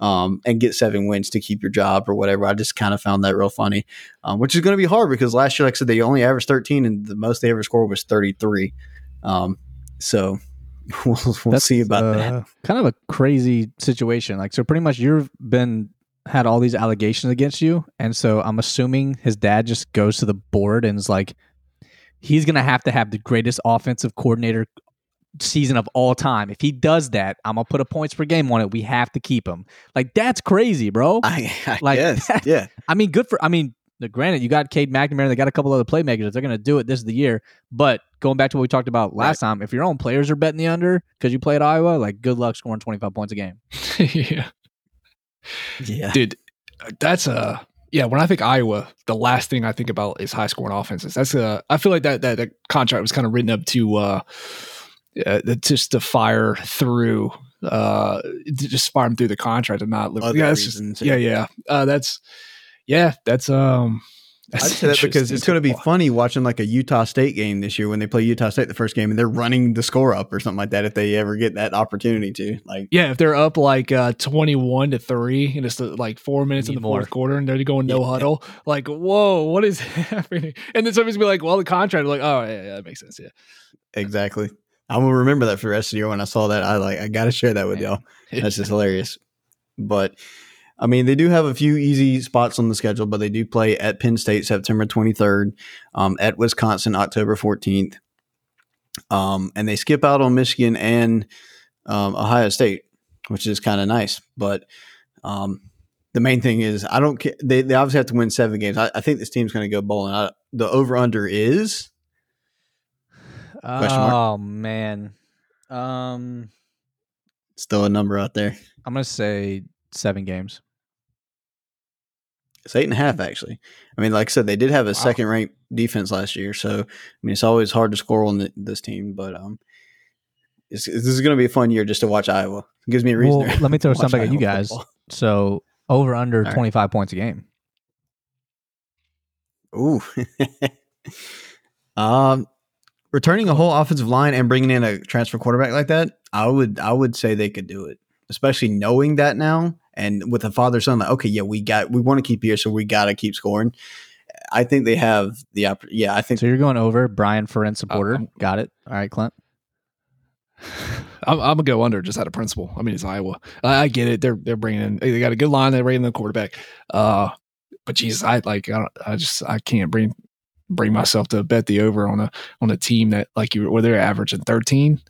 um, and get seven wins to keep your job or whatever. I just kind of found that real funny, um, which is going to be hard because last year, like I said, they only averaged 13 and the most they ever scored was 33. Um, so we'll, we'll That's, see about uh, that. Kind of a crazy situation. Like, so pretty much you've been had all these allegations against you, and so I'm assuming his dad just goes to the board and is like, he's gonna have to have the greatest offensive coordinator season of all time. If he does that, I'm gonna put a points per game on it. We have to keep him. Like that's crazy, bro. I, I, I like guess, that- yeah. I mean, good for. I mean, the, granted, you got Cade McNamara. They got a couple other playmakers. If They're gonna do it. This is the year. But going back to what we talked about last time, if your own players are betting the under because you played Iowa, like good luck scoring 25 points a game. yeah. Yeah. dude that's a yeah when i think iowa the last thing i think about is high scoring offenses that's a i feel like that that, that contract was kind of written up to uh, uh just to fire through uh just fire them through the contract and not Other yeah, that's just, yeah yeah. uh that's yeah that's um I'd say that because it's going to be funny watching like a Utah State game this year when they play Utah State the first game and they're running the score up or something like that if they ever get that opportunity to. Like, yeah, if they're up like uh, twenty-one to three, and it's uh, like four minutes in the fourth more. quarter, and they're going no Yeah. huddle, like whoa, what is happening? And then somebody's be like, well, the contract, like, oh yeah, yeah, that makes sense, yeah. exactly. I will remember that for the rest of the year when I saw that. I like, I got to share that with y'all. That's just hilarious. But I mean, they do have a few easy spots on the schedule, but they do play at Penn State September 23rd, um, at Wisconsin October 14th, um, and they skip out on Michigan and um, Ohio State, which is kind of nice. But um, the main thing is, I don't care. They, they obviously have to win seven games. I, I think this team's going to go bowling. I, the over under is? Oh man, um, still a number out there. I'm gonna say seven games. It's eight and a half, actually. I mean, like I said, they did have a Wow. second ranked defense last year. So, I mean, it's always hard to score on the, this team, but um, it's, this is going to be a fun year just to watch Iowa. It gives me a reason. Well, to let me throw watch something at you guys. football. So over under right. 25 points a game. Ooh. um, returning a whole offensive line and bringing in a transfer quarterback like that, I would I would say they could do it, especially knowing that now and with a father son. Like, okay, yeah, we got we want to keep here, so we got to keep scoring. I think they have the opp- yeah. I think So you're going over Brian Ferentz supporter. I'm- Got it. All right, Clint. I'm, I'm gonna go under just out of principle. I mean, it's Iowa. I, I get it. They're they're bringing in. They got a good line. They're bringing in the quarterback. Uh, but Jesus, I like. I, don't, I just I can't bring bring myself to bet the over on a on a team that like you where they're averaging 13.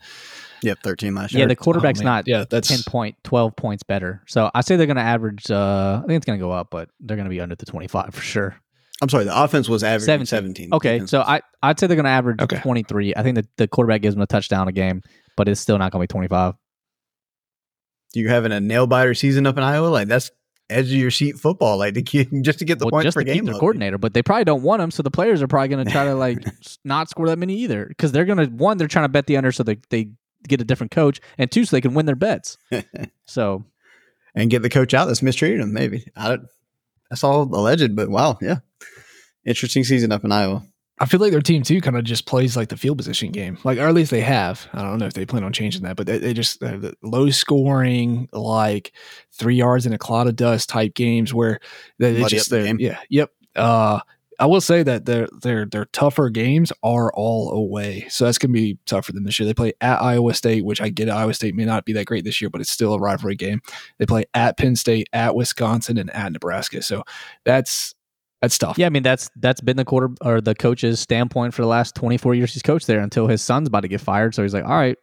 yep, thirteen last year. Yeah, the quarterback's Oh, not Yeah, that's 10 point, 12 points better. So I say they're going to average, uh, I think it's going to go up, but they're going to be under the 25 for sure. I'm sorry, the offense was averaging 17. 17. Okay. So I, I'd say they're going to average Okay. 23. I think that the quarterback gives them a touchdown a game, but it's still not going to be 25. you're having a nail biter season up in Iowa, like that's edge of your seat football, like to get, just to get the well, points just per to game. keep their coordinator, but they probably don't want him. So the players are probably going to try to like not score that many either because they're going to, one, they're trying to bet the under so they, they get a different coach, and two, so they can win their bets. So and get the coach out that's mistreated him. Maybe I don't. That's all alleged, but wow, yeah, interesting season up in Iowa. I feel like their team too kind of just plays like the field position game, like or at least they have. I don't know if they plan on changing that, but they, they just have the low scoring, like three yards in a cloud of dust type games where they, they just the they're- yeah, yep. Uh, I will say that their their their tougher games are all away, so that's gonna be tough for them this year. They play at Iowa State, which I get. Iowa State may not be that great this year, but it's still a rivalry game. They play at Penn State, at Wisconsin, and at Nebraska. So that's that's tough. Yeah, I mean that's that's been the quarter or the coach's standpoint for the last 24 years he's coached there until his son's about to get fired. So he's like, all right,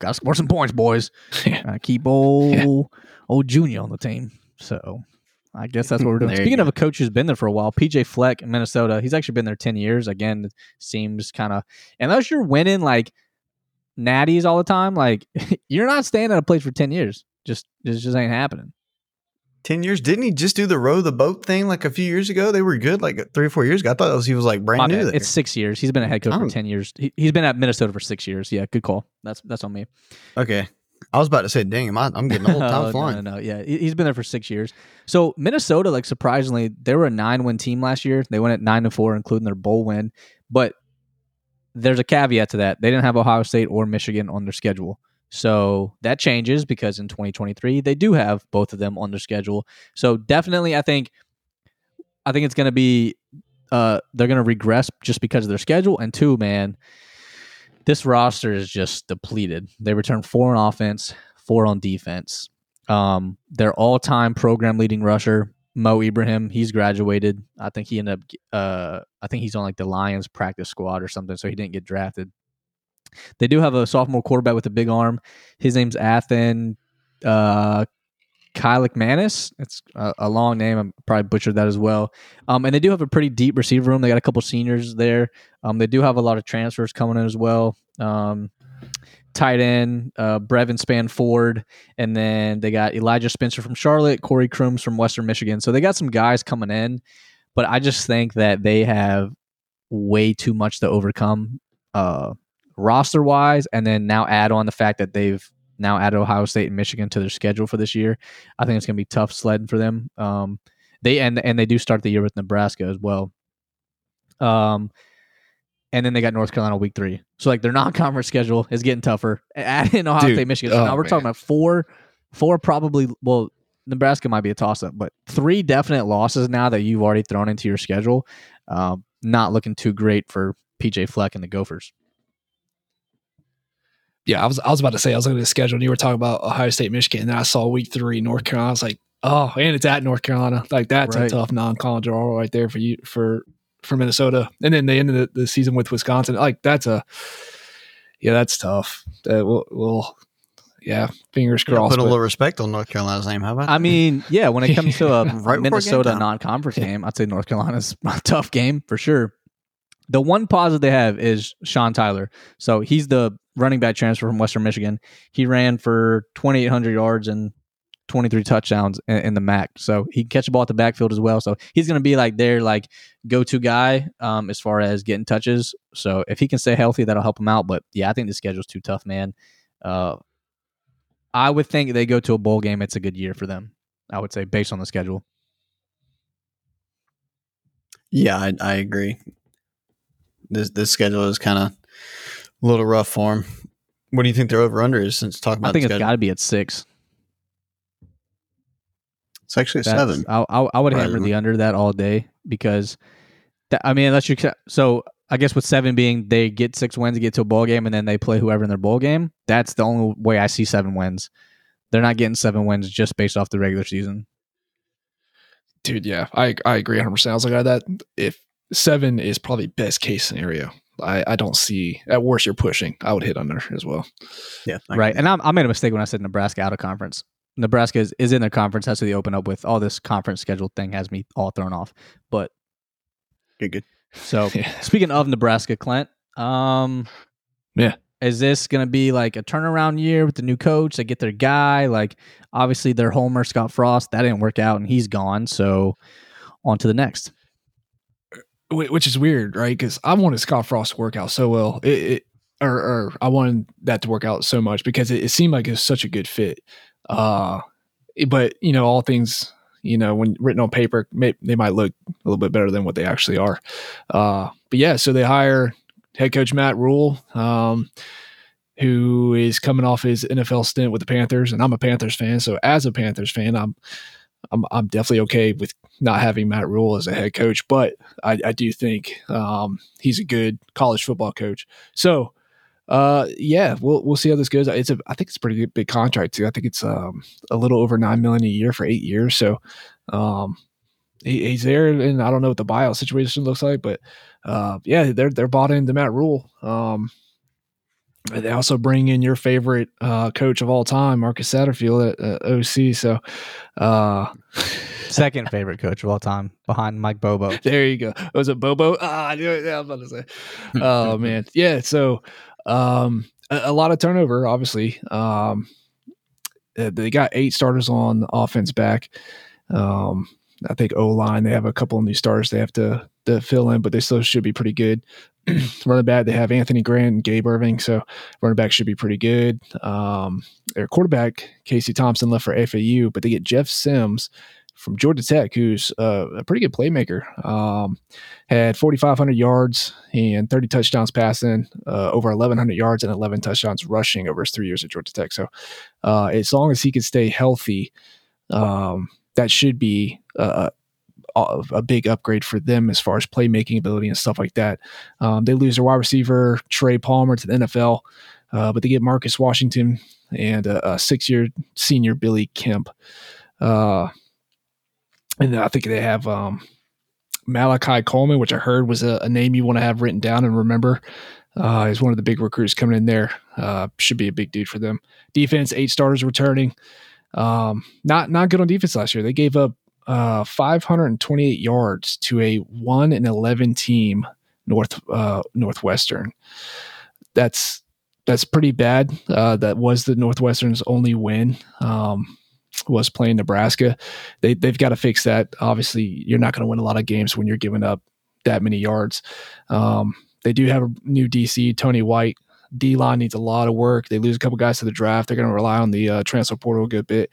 got to score some points, boys. Yeah. Keep old old Junior on the team. So I guess that's what we're doing. Speaking go. of a coach who's been there for a while, PJ Fleck in Minnesota, he's actually been there 10 years. Again, seems kind of unless you're winning like natties all the time, like you're not staying at a place for 10 years. Just it just ain't happening. Ten years? Didn't he just do the row the boat thing like a few years ago? They were good like three or four years ago. I thought was, he was like brand My new. It's six years. He's been a head coach for Oh. 10 years. He, he's been at Minnesota for six years. Yeah, good call. That's that's on me. okay, I was about to say, dang, am I, I'm getting old. Time no, flying. no, no. Yeah, he- he's been there for six years. So Minnesota, like surprisingly, they were a nine-win team last year. They went at nine to four, including their bowl win. But there's a caveat to that. They didn't have Ohio State or Michigan on their schedule. So that changes because in 2023 they do have both of them on their schedule. So definitely, I think, I think it's going to be, uh, they're going to regress just because of their schedule. And two, man, this roster is just depleted. They return four on offense, four on defense. Um, their all-time program leading rusher Mo Ibrahim, he's graduated. I think he ended up. Uh, I think he's on like the Lions practice squad or something, so he didn't get drafted. They do have a sophomore quarterback with a big arm. His name's Athan uh, Kylik Manis. It's a, a, long name. I'm probably butchered that as well. Um, and they do have a pretty deep receiver room. They got a couple seniors there. Um, they do have a lot of transfers coming in as well. Um, tight end, uh, Brevyn Spann-Ford, and then they got Elijah Spencer from Charlotte, Corey Crooms from Western Michigan. So they got some guys coming in, but I just think that they have way too much to overcome uh, roster wise, and then now add on the fact that they've now added Ohio State and Michigan to their schedule for this year. I think it's going to be tough sledding for them. Um, they and and they do start the year with Nebraska as well. Um, and then they got North Carolina week three. So like their non-conference schedule is getting tougher. Add in Ohio Dude, State, Michigan. So oh, now we're man. talking about four, four probably. Well, Nebraska might be a toss-up, but three definite losses now that you've already thrown into your schedule. Um, not looking too great for PJ Fleck and the Gophers. Yeah, I was I was about to say I was looking at the schedule and you were talking about Ohio State, Michigan, and then I saw week three North Carolina. I was like, oh, and it's at North Carolina. Like that's right. a tough non-college draw right there for you for for Minnesota, and then they ended the, the season with Wisconsin. Like that's a yeah, that's tough. Uh, we'll, we'll yeah, fingers crossed. put a little respect on North Carolina's name. How about? I mean, yeah, when it comes to a right Minnesota non-conference game, I'd say North Carolina's a tough game for sure. The one positive they have is Sean Tyler. So he's the running back transfer from Western Michigan. He ran for 2,800 yards and 23 touchdowns in, in, the MAC. So he can catch the ball at the backfield as well. So he's going to be like their like go-to guy um, as far as getting touches. So if he can stay healthy, that'll help him out. But yeah, I think the schedule's too tough, man. Uh, I would think they go to a bowl game. It's a good year for them. I would say based on the schedule. Yeah, I, I agree. This this schedule is kind of a little rough for them. What do you think their over under is since talking about? I think it's got to be at six. It's actually a seven. I, I, I would right. hammer the under that all day because, that, I mean, unless you so I guess with seven being they get six wins, to get to a bowl game, and then they play whoever in their bowl game. That's the only way I see seven wins. They're not getting seven wins just based off the regular season. Dude, yeah, I I agree 100. percent I was like uh, that. If seven is probably best case scenario, I, I don't see at worst you're pushing. I would hit under as well. Yeah, right. And I, I made a mistake when I said Nebraska out of conference. Nebraska is, is in their conference. That's what they open up with. All this conference schedule thing has me all thrown off. But good, good. So yeah. speaking of Nebraska, Clint, um, yeah, is this going to be like a turnaround year with the new coach? They get their guy. Like obviously their homer Scott Frost that didn't work out and he's gone. So on to the next. Which is weird, right? Because I wanted Scott Frost to work out so well. It, it or, or, I wanted that to work out so much because it, it seemed like it's such a good fit. Uh, but you know, all things you know, when written on paper, may, they might look a little bit better than what they actually are. Uh, but yeah, so they hire head coach Matt Rhule, um, who is coming off his NFL stint with the Panthers, and I'm a Panthers fan. So as a Panthers fan, I'm I'm, I'm definitely okay with not having Matt Rhule as a head coach, but I, I do think um, he's a good college football coach. So uh, yeah, we'll we'll see how this goes. It's a I think it's a pretty big contract too. I think it's um a little over nine million a year for eight years. So, um, he, he's there, and I don't know what the buyout situation looks like, but uh, yeah, they're they're bought into Matt Rhule. Um, they also bring in your favorite uh, coach of all time, Marcus Satterfield at uh, OC. So, uh, second favorite coach of all time behind Mike Bobo. There you go. Was it Bobo? Ah, I knew it. Yeah, I was about to say. oh man, yeah. So um, a, a, lot of turnover, obviously. Um, they got eight starters on offense back. Um, I think O line they have a couple of new starters they have to to fill in, but they still should be pretty good. running back they have Anthony Grant and Gabe Ervin. so running back should be pretty good. Um, their quarterback Casey Thompson left for FAU, but they get Jeff Sims, from Georgia Tech, who's a pretty good playmaker. Um, had 4,500 yards and 30 touchdowns passing, uh, over 1,100 yards and 11 touchdowns rushing over his three years at Georgia Tech. So, uh, as long as he can stay healthy, um, that should be a, a, big upgrade for them as far as playmaking ability and stuff like that. Um, they lose their wide receiver Trey Palmer to the NFL, uh, but they get Marcus Washington and a, a six-year senior Billy Kemp. Uh, and I think they have um, Malachi Coleman, which I heard was a, a name you want to have written down and remember. Uh, he's one of the big recruits coming in there. Uh, should be a big dude for them. Defense, eight starters returning. Um, not not good on defense last year. They gave up uh, 528 yards to a one and 11 team North uh, Northwestern. That's that's pretty bad. Uh, that was the Northwestern's only win. Um, was playing Nebraska. They they've got to fix that. Obviously, you're not going to win a lot of games when you're giving up that many yards. Um, they do have a new DC, Tony White. D line needs a lot of work. They lose a couple guys to the draft. They're going to rely on the uh, transfer portal a good bit,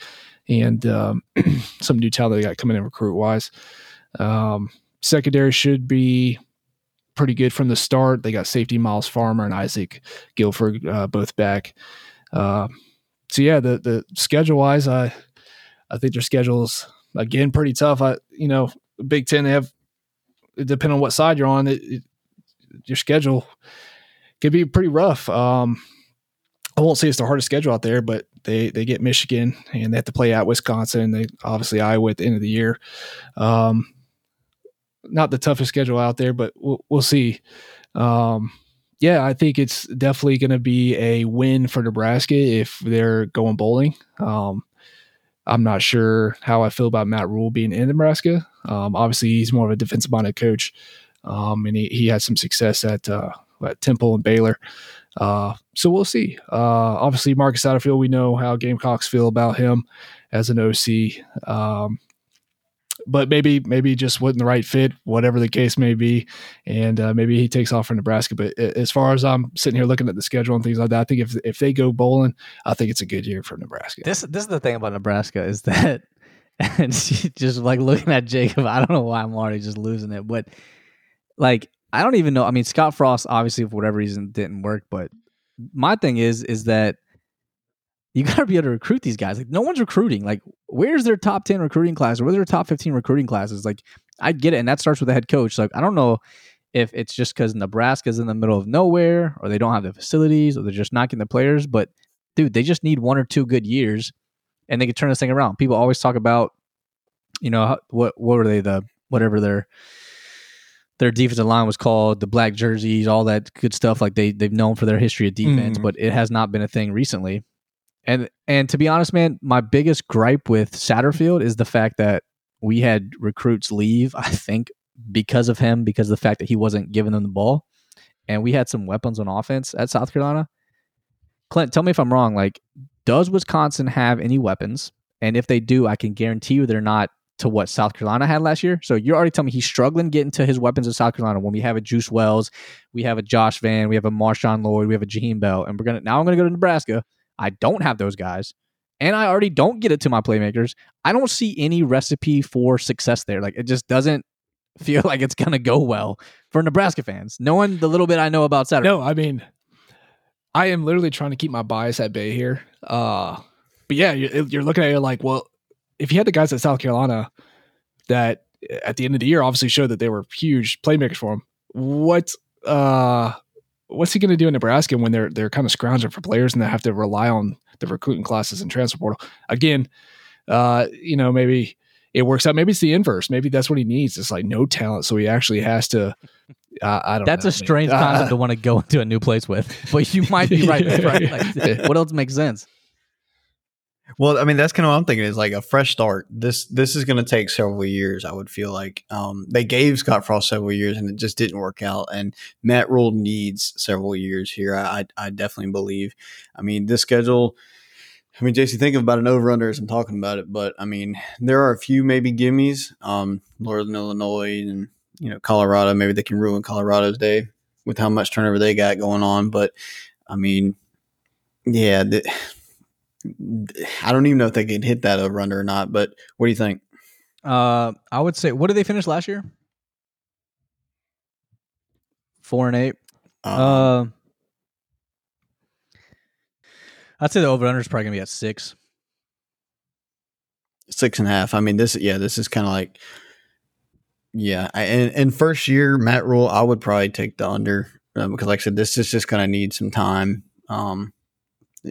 and um, some new talent they got coming in recruit wise. Um, secondary should be pretty good from the start. They got safety Myles Farmer and Isaac Gifford uh, both back. Uh, so yeah, the the schedule wise, I I think their schedule's again pretty tough. I you know Big Ten they have depending on what side you're on, it, it, your schedule could be pretty rough. Um, I won't say it's the hardest schedule out there, but they they get Michigan and they have to play at Wisconsin. They obviously Iowa at the end of the year. Um, not the toughest schedule out there, but we'll, we'll see. Um, yeah, I think it's definitely going to be a win for Nebraska if they're going bowling. Um, I'm not sure how I feel about Matt Rhule being in Nebraska. Um, obviously, he's more of a defensive minded coach, um, and he, he had some success at, uh, at Temple and Baylor. Uh, so we'll see. Uh, obviously, Marcus Satterfield, we know how Gamecocks feel about him as an OC. Um, but maybe maybe just wasn't the right fit, whatever the case may be, and uh, maybe he takes off for Nebraska. But as far as I'm sitting here looking at the schedule and things like that, I think if if they go bowling, I think it's a good year for Nebraska. This this is the thing about Nebraska is that, and just like looking at Jacob, I don't know why I'm already just losing it, but like I don't even know. I mean, Scott Frost obviously for whatever reason didn't work, but my thing is is that you got to be able to recruit these guys. Like no one's recruiting. Like where's their top 10 recruiting class or where's their top 15 recruiting classes? Like I get it. And that starts with the head coach. Like I don't know if it's just because Nebraska's in the middle of nowhere or they don't have the facilities or they're just not getting the players. But dude, they just need one or two good years and they can turn this thing around. People always talk about, you know, what, what were they, the, whatever their, their defensive line was called, the black jerseys, all that good stuff. Like they, they've known for their history of defense, mm. but it has not been a thing recently. And and to be honest, man, my biggest gripe with Satterfield is the fact that we had recruits leave. I think because of him, because of the fact that he wasn't giving them the ball, and we had some weapons on offense at South Carolina. Clint, tell me if I'm wrong. Like, does Wisconsin have any weapons? And if they do, I can guarantee you they're not to what South Carolina had last year. So you're already telling me he's struggling getting to his weapons in South Carolina when we have a Juice Wells, we have a Josh Vann, we have a Marshawn Lloyd, we have a Jaheim Bell, and we're gonna now I'm gonna go to Nebraska I don't have those guys, and I already don't get it to my playmakers. I don't see any recipe for success there. Like it just doesn't feel like it's gonna go well for Nebraska fans, knowing the little bit I know about Saturday. No, I mean, I am literally trying to keep my bias at bay here. Uh, but yeah, you're, you're looking at it like, well, if you had the guys at South Carolina that at the end of the year obviously showed that they were huge playmakers for him, what uh what's he going to do in Nebraska when they're they're kind of scrounging for players and they have to rely on the recruiting classes and transfer portal again? Uh, you know, maybe it works out. Maybe it's the inverse. Maybe that's what he needs. It's like no talent, so he actually has to. Uh, I don't. That's know, a strange concept to want to go into a new place with, but you might be right. right? Like, what else makes sense? Well, I mean, that's kind of what I'm thinking is like a fresh start. This this is going to take several years. I would feel like um, they gave Scott Frost several years and it just didn't work out. And Matt Rhule needs several years here. I I definitely believe. I mean, this schedule. I mean, JC, think about an over under as I'm talking about it, but I mean, there are a few maybe gimmies. Um, Northern Illinois and you know Colorado. Maybe they can ruin Colorado's day with how much turnover they got going on. But I mean, yeah. I don't even know if they could hit that over under or not. But what do you think? Uh, I would say, what did they finish last year? Four and eight. Um, Uh, I'd say the over under is probably gonna be at six. six and a half. I mean, this yeah, this is kind of like yeah. I, and, and first year Matt Rhule, I would probably take the under um, because, like I said, this is just going to need some time. Um,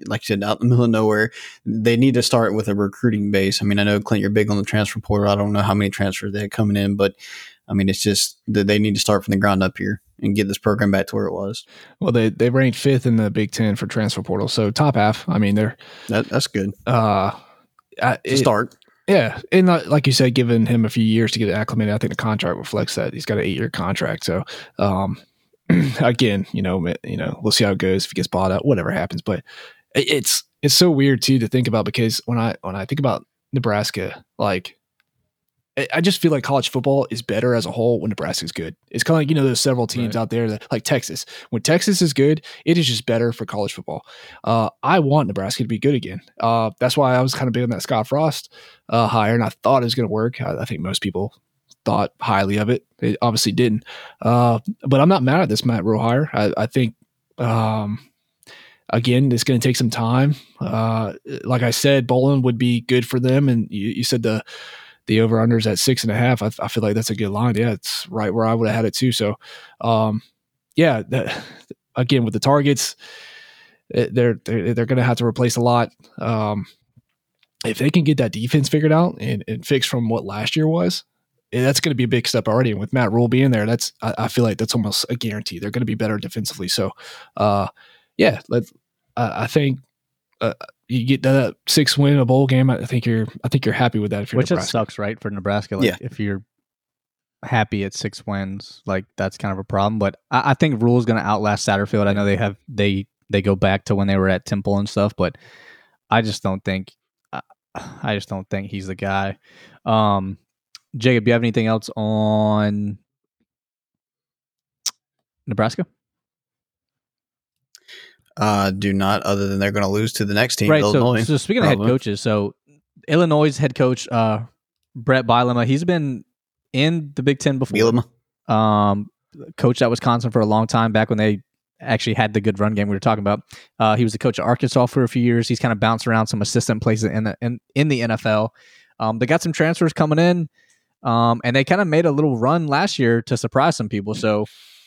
like I said, out in the middle of nowhere, they need to start with a recruiting base. I mean, I know Clint, you're big on the transfer portal. I don't know how many transfers they had coming in, but I mean, it's just that they need to start from the ground up here and get this program back to where it was. Well, they they ranked fifth in the Big Ten for transfer portal, so top half. I mean, they're That, that's good uh, I, to it- start. Yeah, and like you said, giving him a few years to get acclimated, I think the contract reflects that. He's got an eight-year contract, so um, again, you know, you know, we'll see how it goes if he gets bought out, whatever happens. But it's it's so weird too to think about because when I when I think about Nebraska, like I- just feel like college football is better as a whole when Nebraska's good. It's kind of like you know there's several teams Right. out there that like Texas. When Texas is good, it is just better for college football. Uh, I want Nebraska to be good again. Uh, that's why I was kind of big on that Scott Frost uh, hire, and I thought it was going to work. I, I think most people thought highly of it. It obviously didn't. Uh, but I'm not mad at this Matt Rhule hire. I, I think, um, again, it's going to take some time. Uh, like I said, Bolin would be good for them, and you, you said the the over unders at six and a half. I, I feel like that's a good line. Yeah, it's right where I would have had it too. So, um, yeah, that, again with the targets, they're they're, they're going to have to replace a lot. Um, if they can get that defense figured out and, and fixed from what last year was, eh, that's going to be a big step already. And with Matt Rhule being there, that's I, I feel like that's almost a guarantee. They're going to be better defensively. So, uh, yeah, let I I think uh, you get that six win a bowl game. I think you're I think you're happy with that if you're Which Nebraska. sucks, right, for Nebraska. Like Yeah. if you're happy at six wins, like that's kind of a problem. But I, I think Rhule is going to outlast Satterfield. I know they have they they go back to when they were at Temple and stuff, but I just don't think I, I just don't think he's the guy. Um, Jacob, you have anything else on Nebraska? Uh, do not, other than they're going to lose to the next team, right. So, Illinois. so speaking of head coaches, so Illinois' head coach uh, Brett Bielema, he's been in the Big Ten before. Bielema. um, coached at Wisconsin for a long time back when they actually had the good run game we were talking about. Uh, he was the coach at Arkansas for a few years. He's kind of bounced around some assistant places in the in, in the NFL. Um, they got some transfers coming in, um, and they kind of made a little run last year to surprise some people. So,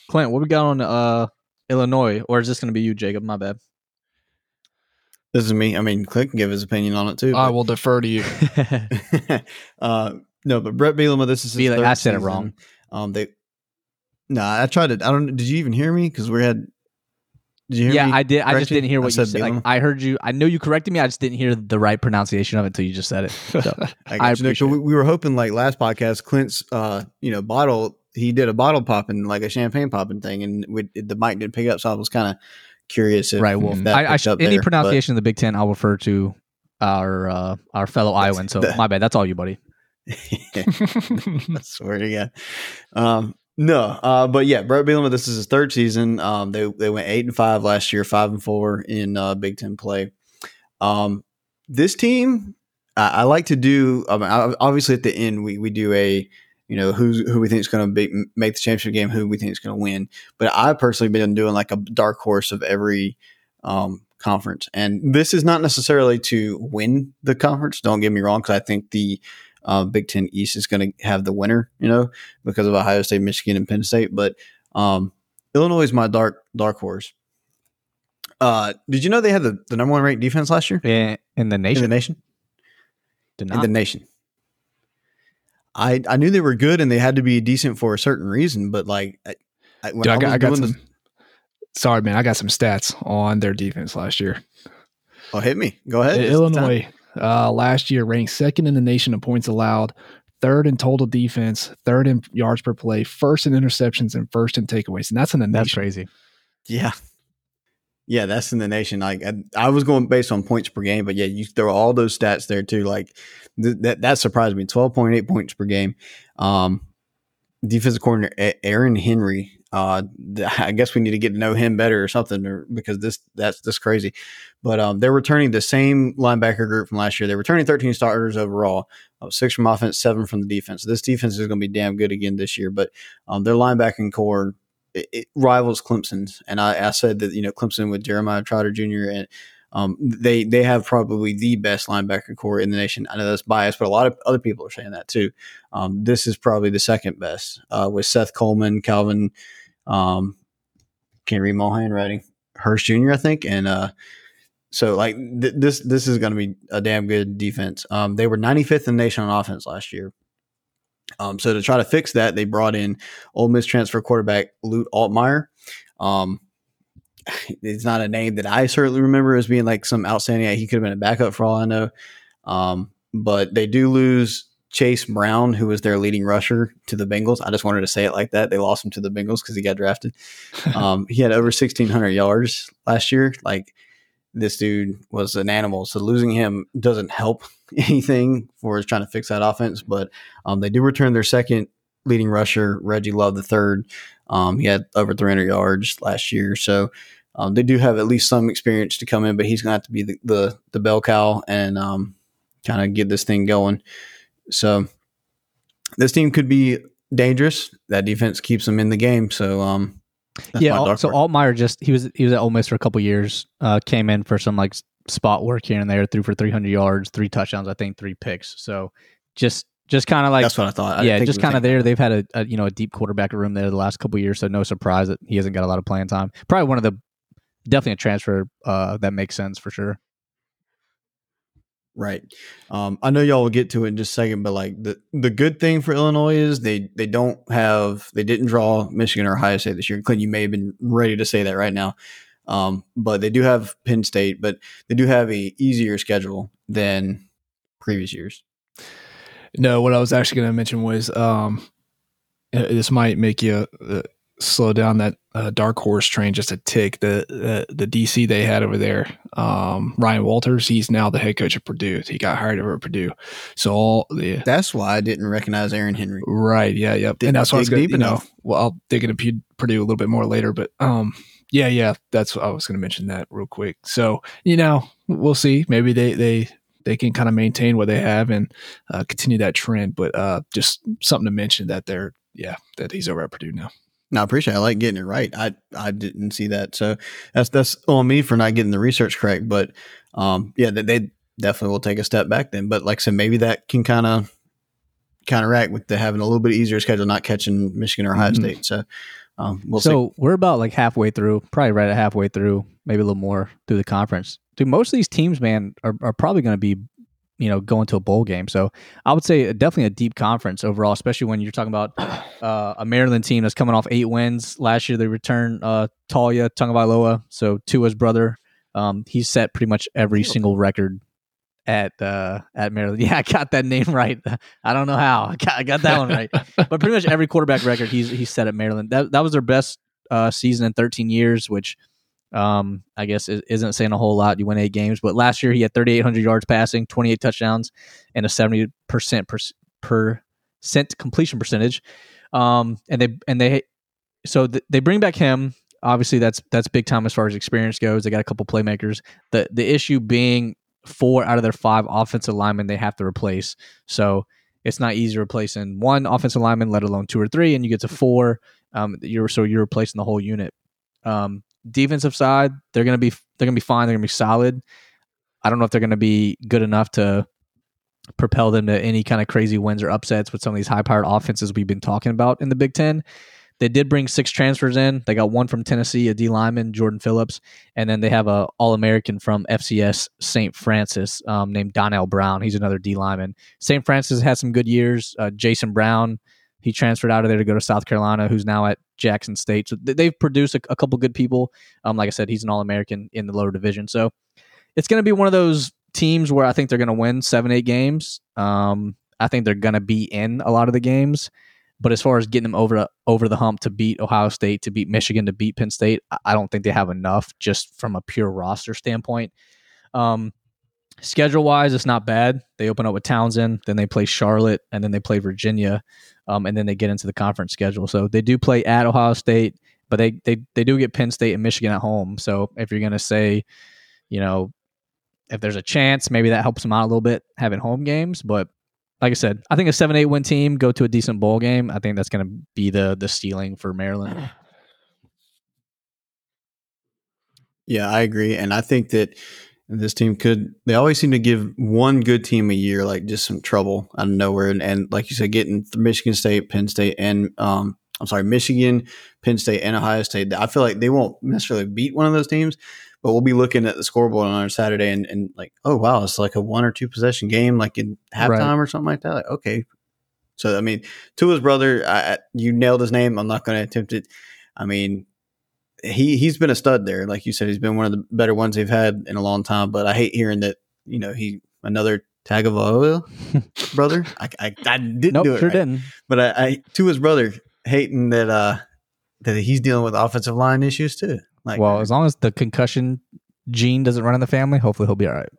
Clint, what we got on uh, Illinois, or is this going to be you, Jacob? My bad. This is me. I mean, Clint can give his opinion on it too. I will defer to you. uh, no, but Brett Bielema, this is his Bielema, third I said it wrong. Um, they. Nah, I tried to. I don't. Did you even hear me? Because we had. Did you hear yeah, me? I did. I just you? didn't hear I what you said said. Like, I heard you. I know you corrected me. I just didn't hear the right pronunciation of it until you just said it. So, I, I got you. No, 'cause appreciate we, we were hoping like last podcast, Clint's, uh, you know, bottle. He did a bottle popping, like a champagne popping thing, and we, the mic didn't pick up. So I was kind of curious if, right. Well, if I, I sh- any there, but- pronunciation of the Big Ten, I'll refer to our uh, our fellow Iowan. So that- my bad. That's all you, buddy. I swear to God. Um, no, uh, but yeah, Brett Bielema. This is his third season. Um, they they went eight and five last year, five and four in uh, Big Ten play. Um, this team, I, I like to do. I mean, obviously, at the end, we we do a you know who's who we think is going to make the championship game, who we think is going to win. But I've personally been doing like a dark horse of every um, conference, and this is not necessarily to win the conference. Don't get me wrong, because I think the uh, Big Ten East is going to have the winner, you know, because of Ohio State, Michigan, and Penn State. But um, Illinois is my dark dark horse. Uh, did you know they had the, the number one ranked defense last year In, in the nation. in the nation? did In the nation. I I knew they were good and they had to be decent for a certain reason, but like I, I, when Dude, I, I, got, I got some. this, Sorry, man. I got some stats on their defense last year. oh, hit me. Go ahead. It's the time. Illinois uh, last year ranked second in the nation in points allowed, third in total defense, third in yards per play, first in interceptions, and first in takeaways. And that's in the That's nation. crazy. Yeah. Yeah, that's in the nation. Like I, I was going based on points per game, but yeah, you throw all those stats there too. Like th- that that surprised me. Twelve point eight points per game. Um, defensive coordinator Aaron Henry. Uh, I guess we need to get to know him better or something, or, because this that's this crazy. But um, they're returning the same linebacker group from last year. They're returning 13 starters overall, uh, six from offense, seven from the defense. This defense is going to be damn good again this year. But um, their linebacking core it, it rivals Clemson's, and I, I, said that you know Clemson with Jeremiah Trotter Jr. and um, they they have probably the best linebacker core in the nation. I know that's biased, but a lot of other people are saying that too. Um, this is probably the second best uh, with Seth Coleman, Calvin. Um, can't read my handwriting. Hurst Jr. I think, and uh, so like th- this this is going to be a damn good defense. Um, they were 95th in the nation on offense last year. Um, so to try to fix that, they brought in Ole Miss transfer quarterback Luke Altmyer. Um, it's not a name that I certainly remember as being like some outstanding. He could have been a backup for all I know. Um, but they do lose Chase Brown, who was their leading rusher to the Bengals. I just wanted to say it like that. They lost him to the Bengals because he got drafted. Um, he had over 1,600 yards last year. Like this dude was an animal. So losing him doesn't help anything for us trying to fix that offense. But um, they do return their second leading rusher, Reggie Love the third. Um, he had over 300 yards last year. So um, they do have at least some experience to come in, but he's going to have to be the, the, the bell cow and um, kind of get this thing going. So this team could be dangerous. That defense keeps them in the game. So, um, yeah. So Altmyer just he was he was at Ole Miss for a couple years. Uh, came in for some like spot work here and there. Threw for 300 yards, three touchdowns, I think, three picks. So just just kind of like that's what I thought. I yeah, just kind of there. They've had a, a, you know a deep quarterback room there the last couple years, so no surprise that he hasn't got a lot of playing time. Probably one of the definitely a transfer uh, that makes sense for sure. Right. Um, I know y'all will get to it in just a second, but like the the good thing for Illinois is they they don't have they didn't draw Michigan or Ohio State this year. Clint, you may have been ready to say that right now, um, but they do have Penn State, but they do have a easier schedule than previous years. No, what I was actually going to mention was um, this might make you uh, slow down that uh, dark horse train just a tick. The, the the DC they had over there, um, Ryan Walters, he's now the head coach of Purdue. He got hired over at Purdue. So all the that's why I didn't recognize Aaron Henry. Right? Yeah, yeah. and that's why I was going to you know. Well, I'll dig into Purdue a little bit more later, but um, yeah, yeah. That's I was going to mention that real quick. So you know, we'll see. Maybe they they they can kind of maintain what they have and uh, continue that trend. But uh, just something to mention that they're yeah that he's over at Purdue now. No, I appreciate. It. I like getting it right. I I didn't see that, so that's that's on me for not getting the research correct. But um, yeah, they, they definitely will take a step back then. But like I said, maybe that can kind of counteract with the having a little bit easier schedule, not catching Michigan or Ohio mm-hmm. State. So um, we'll so see. we're about like halfway through, probably right at halfway through, maybe a little more through the conference. Dude, most of these teams, man, are, are probably going to be you know going to a bowl game. So I would say definitely a deep conference overall, especially when you're talking about uh, a Maryland team that's coming off eight wins last year. They return uh, Taulia Tagovailoa, so Tua's brother. Um, he's set pretty much every single record at uh, at Maryland. Yeah, I got that name right. I don't know how I got, I got that one right, but pretty much every quarterback record he's he's set at Maryland. That that was their best uh, season in 13 years, which um, I guess is isn't saying a whole lot. You win eight games, but last year he had 3,800 yards passing, 28 touchdowns, and a 70 percent per percent completion percentage. Um, and they and they so th- they bring back him. Obviously, that's that's big time as far as experience goes. They got a couple playmakers. The the issue being four out of their five offensive linemen they have to replace. So it's not easy replacing one offensive lineman, let alone two or three, and you get to four. Um, you're so you're replacing the whole unit. Um, defensive side, they're gonna be they're gonna be fine. They're gonna be solid. I don't know if they're gonna be good enough to propel them to any kind of crazy wins or upsets with some of these high powered offenses we've been talking about in the Big Ten. They did bring six transfers in. They got one from Tennessee, a D lineman, Jordan Phillips, and then they have a All American from FCS St. Francis um, named Donnell Brown. He's another D lineman. St. Francis has had some good years. Uh, Jason Brown he transferred out of there to go to South Carolina, who's now at Jackson State. So they've produced a, a couple good people. Um, like I said, he's an All American in the lower division. So it's going to be one of those teams where I think they're going to win seven, eight games. Um, I think they're going to be in a lot of the games. But as far as getting them over over the hump to beat Ohio State, to beat Michigan, to beat Penn State, I don't think they have enough just from a pure roster standpoint. Um, schedule wise, it's not bad. They open up with Towson, then they play Charlotte, and then they play Virginia, um, and then they get into the conference schedule. So they do play at Ohio State, but they they they do get Penn State and Michigan at home. So if you're gonna say, you know, if there's a chance, maybe that helps them out a little bit having home games. But like I said, I think a seven eight win team go to a decent bowl game. I think that's gonna be the the ceiling for Maryland. Yeah, I agree, and I think that this team could. They always seem to give one good team a year, like just some trouble out of nowhere, and, and like you said, getting Michigan State, Penn State, and um, I'm sorry, Michigan, Penn State, and Ohio State. I feel like they won't necessarily beat one of those teams, but we'll be looking at the scoreboard on our Saturday and, and like, oh wow, it's like a one or two possession game, like in halftime right. or something like that. Like, okay, so I mean, Tua's brother, I, you nailed his name. I'm not going to attempt it. I mean, he he's been a stud there. Like you said, he's been one of the better ones they've had in a long time. But I hate hearing that you know he another Tagovailoa brother. I, I, I didn't nope, do it, sure right. didn't. But I, I to his brother hating that uh that he's dealing with offensive line issues too. Like, well, as long as the concussion gene doesn't run in the family, hopefully he'll be all right.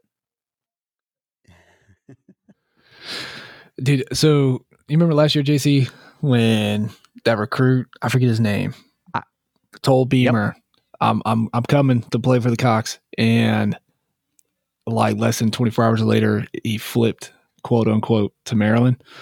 Dude, so you remember last year, JC, when that recruit, I forget his name, told Beamer, yep. I'm I'm I'm coming to play for the Cocks, and like less than 24 hours later, he flipped quote unquote to Maryland.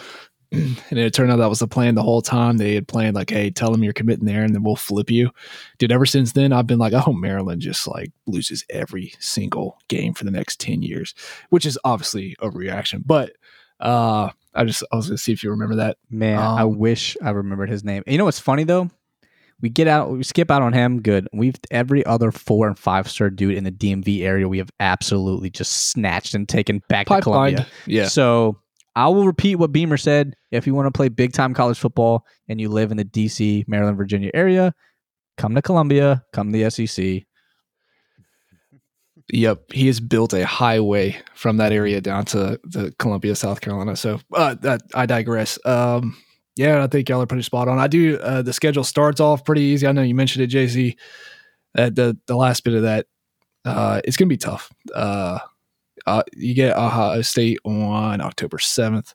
And it turned out that was the plan the whole time. They had planned like, hey, tell them you're committing there, and then we'll flip you. Dude, ever since then, I've been like, oh, Maryland just like loses every single game for the next 10 years, which is obviously a reaction. But uh I just I was gonna see if you remember that. Man, um, I wish I remembered his name. You know what's funny though? We get out, we skip out on him. Good. We've every other four and five star dude in the DMV area. We have absolutely just snatched and taken back to Columbia. Yeah. So I will repeat what Beamer said. If you want to play big time college football and you live in the DC, Maryland, Virginia area, come to Columbia. Come to the SEC. Yep, he has built a highway from that area down to the Columbia, South Carolina. So uh, that I digress. Um, yeah, I think y'all are pretty spot on. I do. Uh, the schedule starts off pretty easy. I know you mentioned it, JC. Uh, the the last bit of that, uh, it's gonna be tough. Uh, uh, you get Ohio State on October seventh,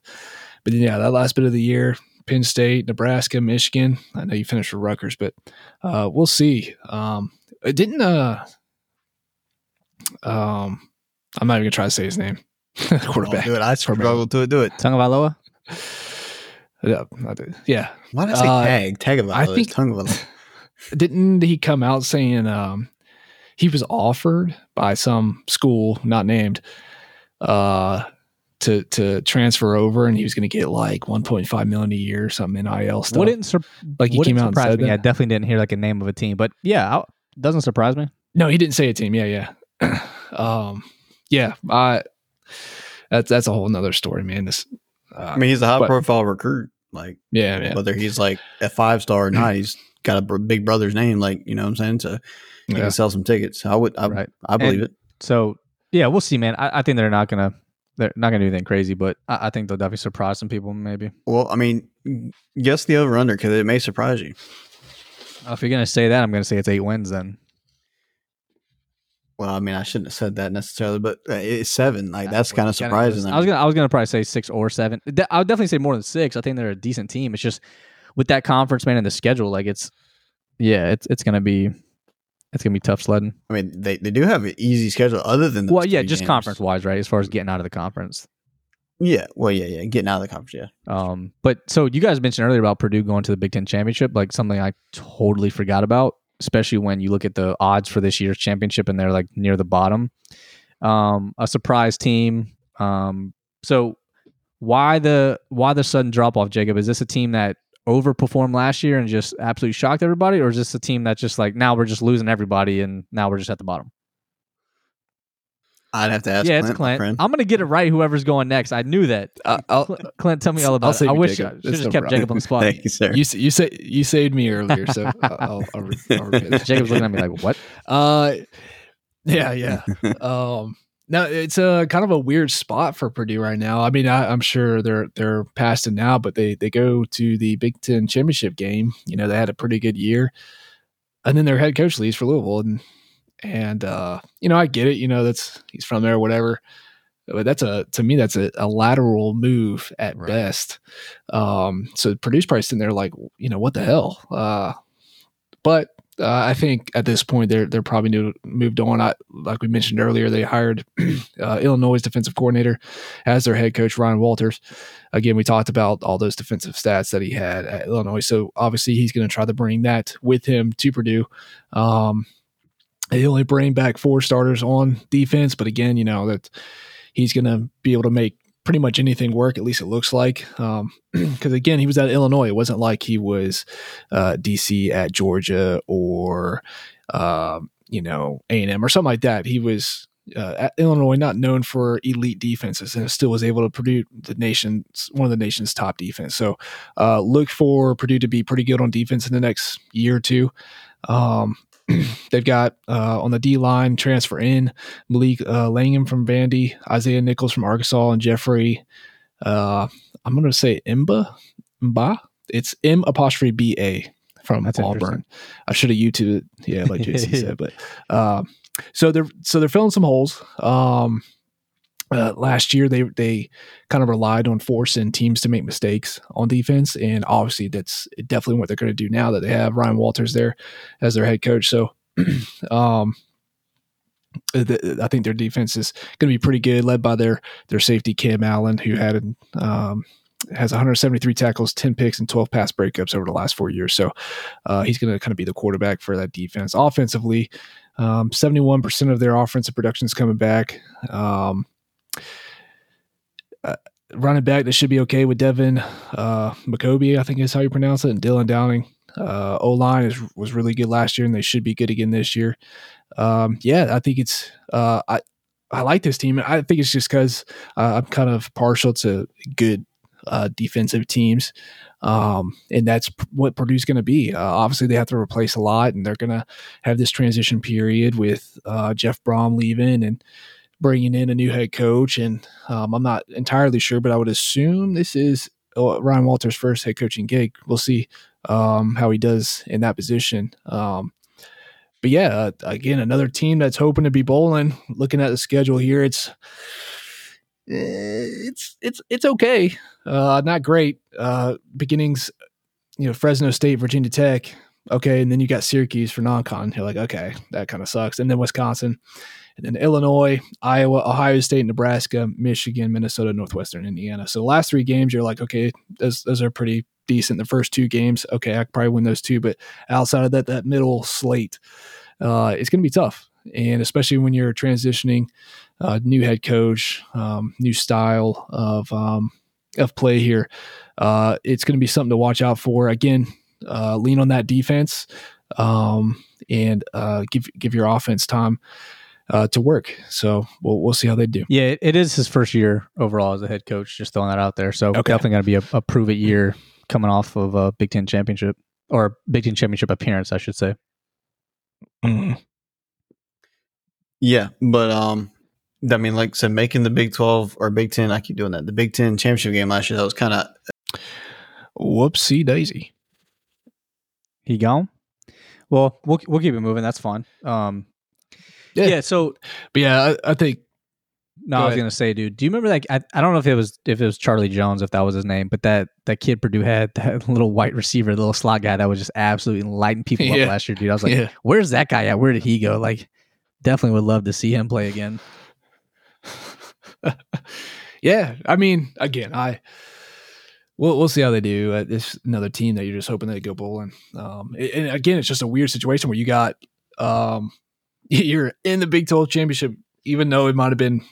but then, yeah, that last bit of the year, Penn State, Nebraska, Michigan. I know you finished for Rutgers, but uh, we'll see. Um, it didn't. Uh, um, I'm not even gonna try to say his name. Quarterback. do it. I struggle to do it. Tagovailoa. Yeah, yeah. Why did I say uh, tag? Tagovailoa. I think Tagovailoa. Didn't he come out saying um, he was offered by some school not named uh, to to transfer over, and he was going to get like 1.5 million a year or something in IL stuff. Wouldn't sur- like he came out and said me. That? I definitely didn't hear like a name of a team, but yeah, I'll, doesn't surprise me. No, he didn't say a team. Yeah, yeah. um, yeah, I, that's that's a whole nother story, man. This, Uh, I mean, he's a high but, profile recruit. Like, yeah, yeah, whether he's like a five star or not, he's got a big brother's name. Like, you know what I'm saying? So he yeah. can sell some tickets. I would, I, right. I believe and it. So yeah, we'll see, man. I, I, think they're not gonna. They're not gonna do anything crazy, but I, I think they'll definitely surprise some people. Maybe. Well, I mean, guess the over under because it may surprise you. if you're gonna say that, I'm gonna say it's eight wins. Then well, I mean, I shouldn't have said that necessarily, but uh, it's seven. Like that's kind of surprising. I was gonna, I was gonna probably say six or seven. I would definitely say more than six. I think they're a decent team. It's just with that conference man and the schedule, like it's, yeah, it's it's gonna be, it's gonna be tough sledding. I mean, they, they do have an easy schedule other than well, yeah, just conference wise, right? As far as getting out of the conference. Yeah, well, yeah, yeah, getting out of the conference, yeah. Um, but so you guys mentioned earlier about Purdue going to the Big Ten championship, like something I totally forgot about especially when you look at the odds for this year's championship and they're like near the bottom. Um, a surprise team. Um, so why the why the sudden drop off, Jacob? Is this a team that overperformed last year and just absolutely shocked everybody, or is this a team that just like now we're just losing everybody and now we're just at the bottom? I'd have to ask. Yeah, Clint, it's Clint. I'm gonna get it right. Whoever's going next, I knew that. Uh, Clint, tell me all about I'll it. I wish Jacob. I should have just kept Jacob on the spot. Thank you, sir. You you say you saved me earlier, so I'll, I'll, re- I'll Jacob's looking at me like, "What?" Uh, yeah, yeah. um, no, it's a kind of a weird spot for Purdue right now. I mean, I, am sure they're they're past it now, but they they go to the Big Ten championship game. You know, they had a pretty good year, and then their head coach leaves for Louisville, and and uh, you know, I get it. You know, that's he's from there, whatever. But that's a to me that's a, a lateral move at right. best. Um, so Purdue's probably sitting there like, you know, what the hell? Uh, but uh, I think at this point they're they're probably new, moved on. I, like we mentioned earlier, they hired uh, Illinois' defensive coordinator as their head coach, Ryan Walters. Again, we talked about all those defensive stats that he had at Illinois, so obviously he's going to try to bring that with him to Purdue. Um, they only bring back four starters on defense, but again, you know that he's going to be able to make pretty much anything work. At least it looks like. Because um, again, he was at Illinois. It wasn't like he was uh, DC at Georgia or uh, you know A and M or something like that. He was uh, at Illinois, not known for elite defenses, and still was able to produce the nation's one of the nation's top defense. So uh, look for Purdue to be pretty good on defense in the next year or two. Um, they've got uh, on the D line transfer in Malik uh, Langham from Vandy, Isaiah Nichols from Arkansas, and Jeffrey. Uh, I'm going to say Imba, Mba. It's M apostrophe B A from That's Auburn. I should have YouTube it, yeah, like JC said, but uh, so they're so they're filling some holes. Um, uh, last year they they kind of relied on forcing teams to make mistakes on defense, and obviously that's definitely what they're going to do now that they have Ryan Walters there as their head coach. So, um, I think their defense is going to be pretty good, led by their their safety Cam Allen, who had um, has 173 tackles, 10 picks, and 12 pass breakups over the last four years. So uh, he's going to kind of be the quarterback for that defense. Offensively, um, 71% of their offensive production is coming back. Um, uh, running back that should be okay with Devin uh, Mockobee, I think is how you pronounce it, and Dylan Downing. Uh, o line is was really good last year, and they should be good again this year. Um, yeah, I think it's uh, I I like this team. I think it's just because uh, I'm kind of partial to good uh, defensive teams. Um, and that's what Purdue's going to be. Uh, obviously, they have to replace a lot, and they're going to have this transition period with uh, Jeff Brohm leaving and bringing in a new head coach, and um, I'm not entirely sure, but I would assume this is uh, Ryan Walters' first head coaching gig. We'll see um, how he does in that position. Um, but yeah, uh, again, another team that's hoping to be bowling. Looking at the schedule here, it's it's it's it's okay, uh, not great. Uh, beginnings, you know, Fresno State, Virginia Tech, okay, and then you got Syracuse for non-con. You're like, okay, that kind of sucks, and then Wisconsin and then Illinois, Iowa, Ohio State, Nebraska, Michigan, Minnesota, Northwestern, Indiana. So the last three games, you're like, okay, those, those are pretty decent. The first two games, okay, I could probably win those two, but outside of that, that middle slate, uh, it's going to be tough. And especially when you're transitioning, uh, new head coach, um, new style of um, of play here, uh, it's going to be something to watch out for. Again, uh, lean on that defense um, and uh, give give your offense time uh, to work. So we'll we'll see how they do. Yeah, it, is his first year overall as a head coach. Just throwing that out there. So okay. definitely going to be a, a, prove it year coming off of a Big Ten championship or Big Ten championship appearance, I should say. Mm-hmm. Yeah, but um, I mean, like I said, making the Big Twelve or Big Ten, I keep doing that. The Big Ten championship game last year, that was kind of whoopsie daisy. He gone. Well, we'll we'll keep it moving. That's fine. Um, yeah. yeah. So, but yeah, I, I think. No, Go I was ahead. gonna say, dude. Do you remember that? I, I don't know if it was if it was Charlie Jones, if that was his name, but that that kid Purdue had that little white receiver, the little slot guy that was just absolutely lighting people yeah. up last year, dude. I was like, yeah. where's that guy at? Where did he go? Like, definitely would love to see him play again. yeah, I mean, again, I we'll we'll see how they do. Uh, this another team that you're just hoping they go bowling. Um, and again, it's just a weird situation where you got um, you're in the Big 12 championship, even though it might have been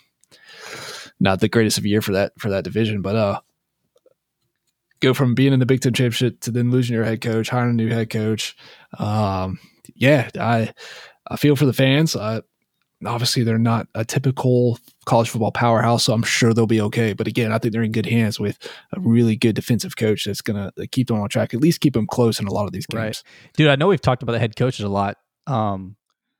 not the greatest of year for that for that division, but uh, go from being in the Big Ten championship to then losing your head coach, hiring a new head coach. Um, yeah, I I feel for the fans. I, obviously, they're not a typical college football powerhouse, so I'm sure they'll be okay. But again, I think they're in good hands with a really good defensive coach that's going to keep them on track, at least keep them close in a lot of these games. Right. Dude, I know we've talked about the head coaches a lot. Um,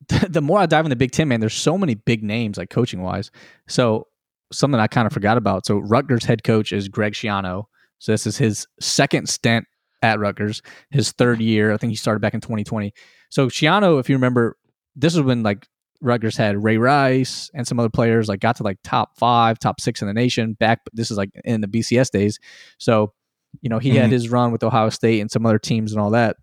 the more I dive in the Big Ten, man, there's so many big names like coaching wise. So something I kind of forgot about. So Rutgers head coach is Greg Schiano. So this is his second stint at Rutgers, his third year. I think he started back in 2020. So Schiano, if you remember, this is when like Rutgers had Ray Rice and some other players like got to like top five, top six in the nation. Back, this is like in the BCS days. So you know he mm-hmm. had his run with Ohio State and some other teams and all that.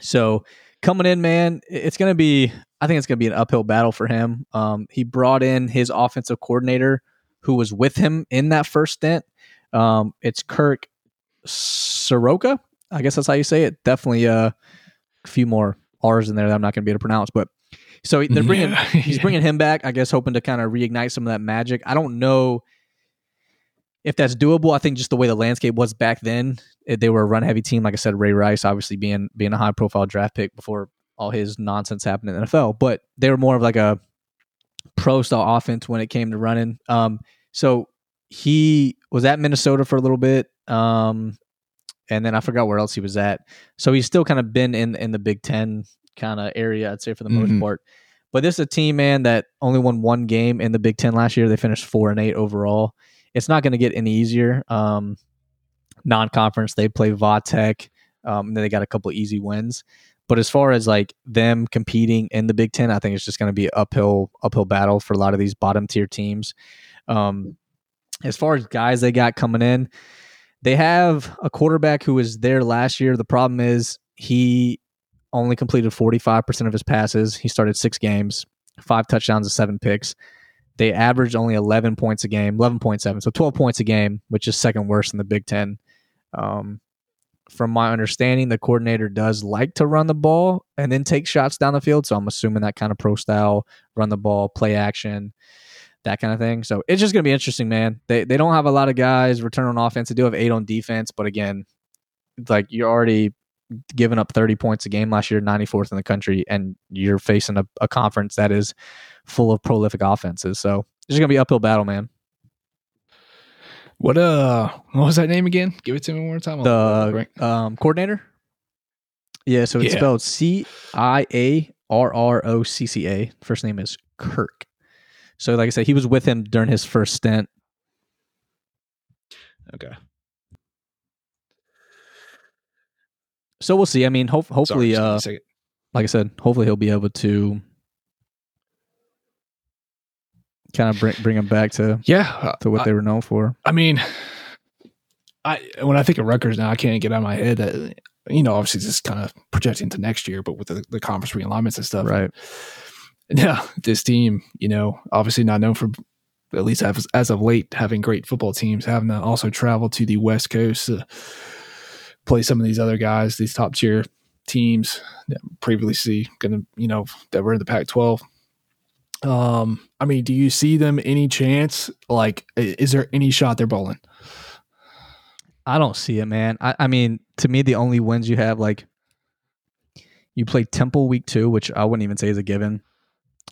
So coming in, man, it's going to be. I think it's going to be an uphill battle for him. Um, he brought in his offensive coordinator, who was with him in that first stint. Um, it's Kirk Ciarrocca. I guess that's how you say it. Definitely uh, a few more R's in there that I'm not going to be able to pronounce, but so they're bringing yeah. he's bringing him back. I guess hoping to kind of reignite some of that magic. I don't know if that's doable. I think just the way the landscape was back then, they were a run heavy team. Like I said, Ray Rice obviously being being a high profile draft pick before all his nonsense happened in the NFL, but they were more of like a pro style offense when it came to running. Um, so he was at Minnesota for a little bit. Um, and then I forgot where else he was at. So he's still kind of been in in the Big Ten kind of area, I'd say for the most mm-hmm. part. But this is a team, man, that only won one game in the Big Ten last year. They finished four and eight overall. It's not going to get any easier. Um, non-conference, they play Vatech. Um, and then they got a couple easy wins. But as far as like them competing in the Big Ten, I think it's just going to be uphill uphill battle for a lot of these bottom tier teams. Um, as far as guys they got coming in, they have a quarterback who was there last year. The problem is he only completed 45% of his passes. He started six games, five touchdowns and seven picks. They averaged only 11 points a game, 11.7, so 12 points a game, which is second worst in the Big Ten. Um, from my understanding, the coordinator does like to run the ball and then take shots down the field. So I'm assuming that kind of pro style, run the ball, play action, that kind of thing. So it's just going to be interesting, man. They they don't have a lot of guys return on offense. They do have eight on defense, but again, like you're already giving up 30 points a game last year, 94th in the country, and you're facing a, a conference that is full of prolific offenses. So it's going to be uphill battle, man. What uh, what was that name again? Give it to me one more time. The um, coordinator. Yeah, so it's yeah. spelled C I A R R O C C A. First name is Kirk. So, like I said, he was with him during his first stint. Okay. So we'll see. I mean, ho- hopefully, Sorry, uh, like I said, hopefully he'll be able to kind of bring bring him back to yeah uh, to what I, they were known for. I mean, I when I think of Rutgers now, I can't get out of my head that you know obviously this is kind of projecting to next year, but with the, the conference realignments and stuff, right? Yeah, this team, you know, obviously not known for at least as, as of late having great football teams, having to also travel to the West Coast to play some of these other guys, these top tier teams that previously going to, you know, that were in the Pac 12. Um, I mean, do you see them any chance? Like, is there any shot they're bowling? I don't see it, man. I, I mean, to me, the only wins you have, like, you play Temple week two, which I wouldn't even say is a given.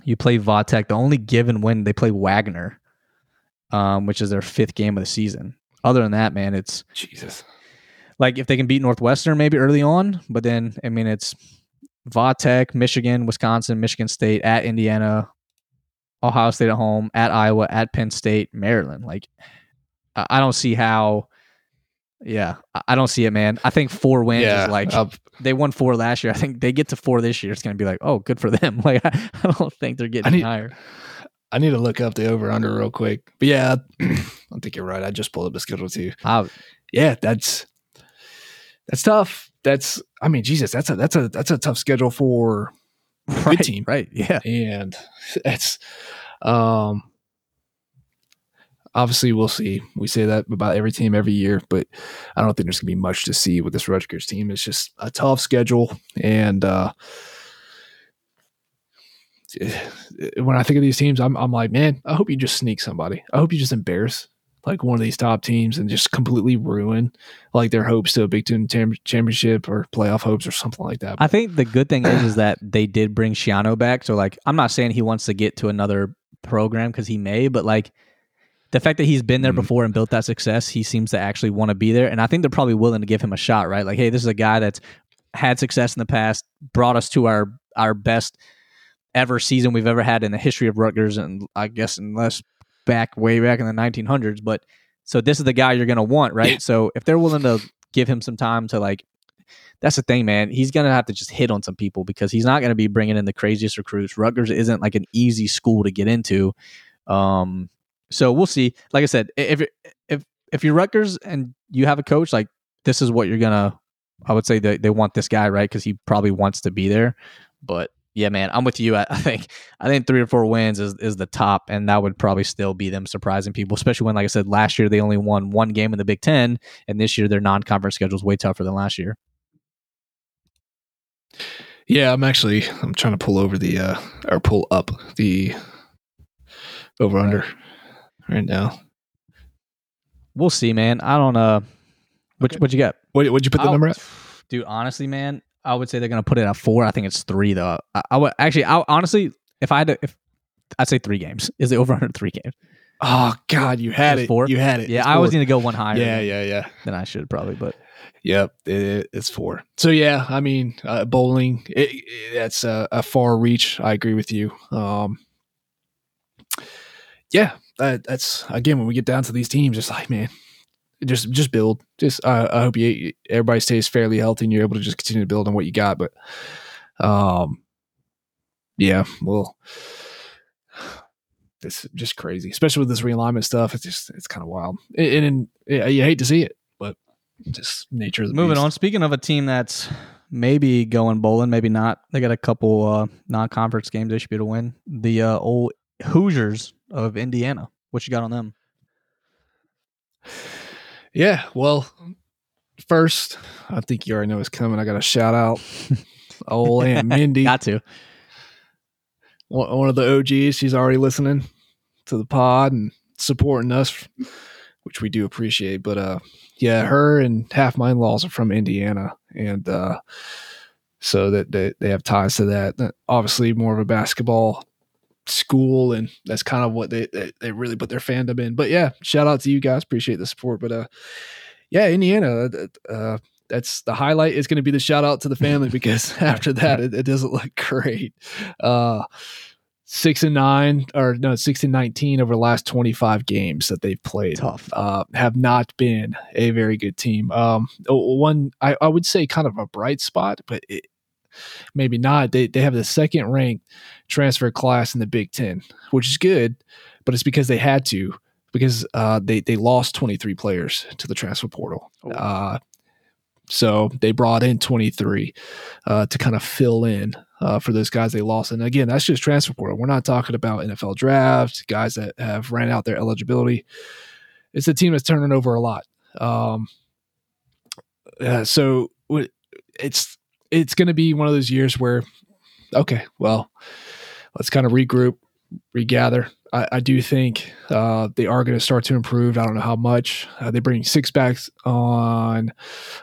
You play Vatech. The only given win they play Wagner, um, which is their fifth game of the season. Other than that, man, it's Jesus. Like if they can beat Northwestern maybe early on, but then I mean it's Vatech, Michigan, Wisconsin, Michigan State, at Indiana, Ohio State at home, at Iowa, at Penn State, Maryland. Like I don't see how. Yeah, I don't see it, man. I think four wins yeah, is like I'll, they won four last year. I think they get to four this year. It's going to be like, oh, good for them. Like I, I don't think they're getting I need, higher. I need to look up the over under real quick. But yeah, I think you're right. I just pulled up the schedule too. Yeah, that's that's tough. That's I mean, Jesus, that's a that's a that's a tough schedule for right, good team, right? Yeah, and it's um obviously we'll see. We say that about every team every year, but I don't think there's gonna be much to see with this Rutgers team. It's just a tough schedule, and uh, when I think of these teams, I'm I'm like, man, I hope you just sneak somebody. I hope you just embarrass like one of these top teams and just completely ruin like their hopes to a Big Ten championship or playoff hopes or something like that. I think the good thing is is that they did bring Schiano back. So like, I'm not saying he wants to get to another program because he may, but like the fact that he's been there mm-hmm. before and built that success, he seems to actually want to be there. And I think they're probably willing to give him a shot, right? Like, hey, this is a guy that's had success in the past, brought us to our our best ever season we've ever had in the history of Rutgers, and I guess unless back way back in the 1900s. But so this is the guy you're going to want, right? Yeah. So if they're willing to give him some time to like, that's the thing, man. He's going to have to just hit on some people because he's not going to be bringing in the craziest recruits. Rutgers isn't like an easy school to get into. Um, so we'll see. Like I said, if if if you're Rutgers and you have a coach, like this is what you're gonna I would say they, they want this guy, right? Because he probably wants to be there. But yeah, man, I'm with you. I, I, think I think three or four wins is, is the top, and that would probably still be them surprising people, especially when, like I said, last year they only won one game in the Big Ten, and this year their non conference schedule is way tougher than last year. Yeah, I'm actually I'm trying to pull over the uh or pull up the over under right now. We'll see, man. I don't uh what Okay. what you got? What would you put the I'll- number at? Dude, honestly, man, I would say they're gonna put it at four. I think it's three though. I, I would actually I honestly if I had to if I'd say three games. Is the over under three games? Oh God, you had it. four? You had it. Yeah, It's I always need to go one higher Yeah, than, yeah, yeah. than I should probably, but Yep, it, it's four. So yeah, I mean, uh, bowling. It, it- that's a, a far reach. I agree with you. Um, yeah, that, that's again when we get down to these teams, it's like man, just just build. Just uh, I hope you everybody stays fairly healthy and you're able to just continue to build on what you got. But um, yeah, well. It's just crazy, especially with this realignment stuff. It's just it's kind of wild, and, and, yeah, you hate to see it, but just nature of the moving beast. on. Speaking of a team that's maybe going bowling, maybe not. They got a couple uh non conference games they should be able to win. The uh, old Hoosiers of Indiana. What you got on them? Yeah, well, first, I think you already know what's coming. I got to shout out old Aunt Mindy, Got to. one one of the OGs. She's already listening to the pod and supporting us, which we do appreciate. But uh, yeah, her and half my in-laws are from Indiana, and uh, so that they, they have ties to that. Obviously, more of a basketball school, and that's kind of what they, they they really put their fandom in. But yeah, shout out to you guys. Appreciate the support. But uh, yeah, Indiana. uh, Uh, that's the highlight is going to be the shout out to the family because after that it, it doesn't look great. Uh, six and nine or no six and nineteen over the last twenty five games that they've played. Tough. Uh, have not been a very good team. Um, one I, I would say kind of a bright spot, but it, maybe not. They they have the second ranked transfer class in the Big Ten, which is good, but it's because they had to because uh, they they lost twenty three players to the transfer portal. Oh. Uh, so they brought in 23 uh, to kind of fill in uh, for those guys they lost. And again, that's just transfer portal. We're not talking about NFL draft, guys that have ran out their eligibility. It's a team that's turning over a lot. Um, uh, so it's it's going to be one of those years where, okay, well, let's kind of regroup, regather. I, I do think uh, they are going to start to improve. I don't know how much. Uh, they bring six backs on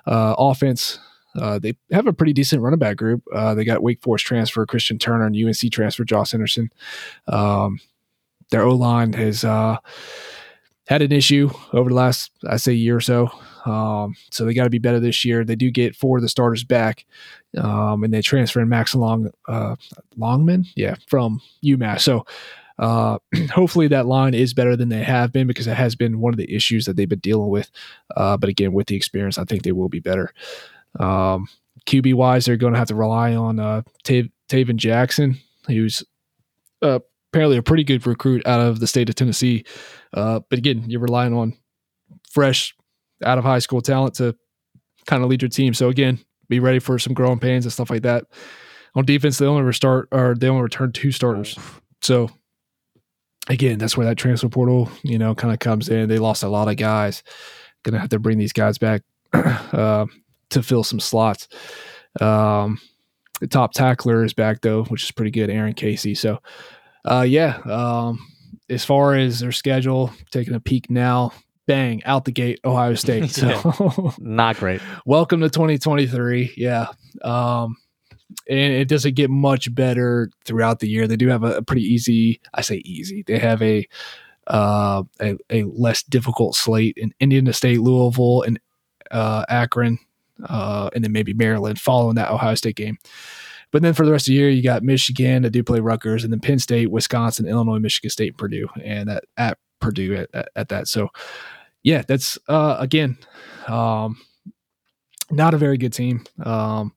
uh, offense. Uh, they have a pretty decent running back group. Uh, they got Wake Forest transfer Christian Turner and UNC transfer Josh Henderson. Um, their O line has uh, had an issue over the last, I say, year or so. Um, so they got to be better this year. They do get four of the starters back, um, and they transfer in Max Long uh, Longman, yeah, from UMass. So uh, hopefully that line is better than they have been because it has been one of the issues that they've been dealing with. Uh, but again, with the experience, I think they will be better. Um, QB wise, they're going to have to rely on uh, Tav- Tayven Jackson, who's uh, apparently a pretty good recruit out of the state of Tennessee. Uh, but again, you're relying on fresh out of high school talent to kind of lead your team. So again, be ready for some growing pains and stuff like that. On defense, they only restart or they only return two starters. So again, that's where that transfer portal, you know, kind of comes in. They lost a lot of guys. Gonna have to bring these guys back uh, to fill some slots. Um, the top tackler is back though, which is pretty good, Aaron Casey. So, uh, yeah. Um, as far as their schedule, taking a peek now, bang out the gate, Ohio State. So, Not great. welcome to 2023. Yeah. Um, and it doesn't get much better throughout the year. They do have a, a pretty easy, I say easy. They have a, uh, a, a less difficult slate in Indiana State, Louisville, and uh, Akron, uh, and then maybe Maryland following that Ohio State game. But then for the rest of the year, you got Michigan that do play Rutgers, and then Penn State, Wisconsin, Illinois, Michigan State, Purdue, and at, at Purdue at, at, at that. So, yeah, that's uh, again, um, not a very good team. Um,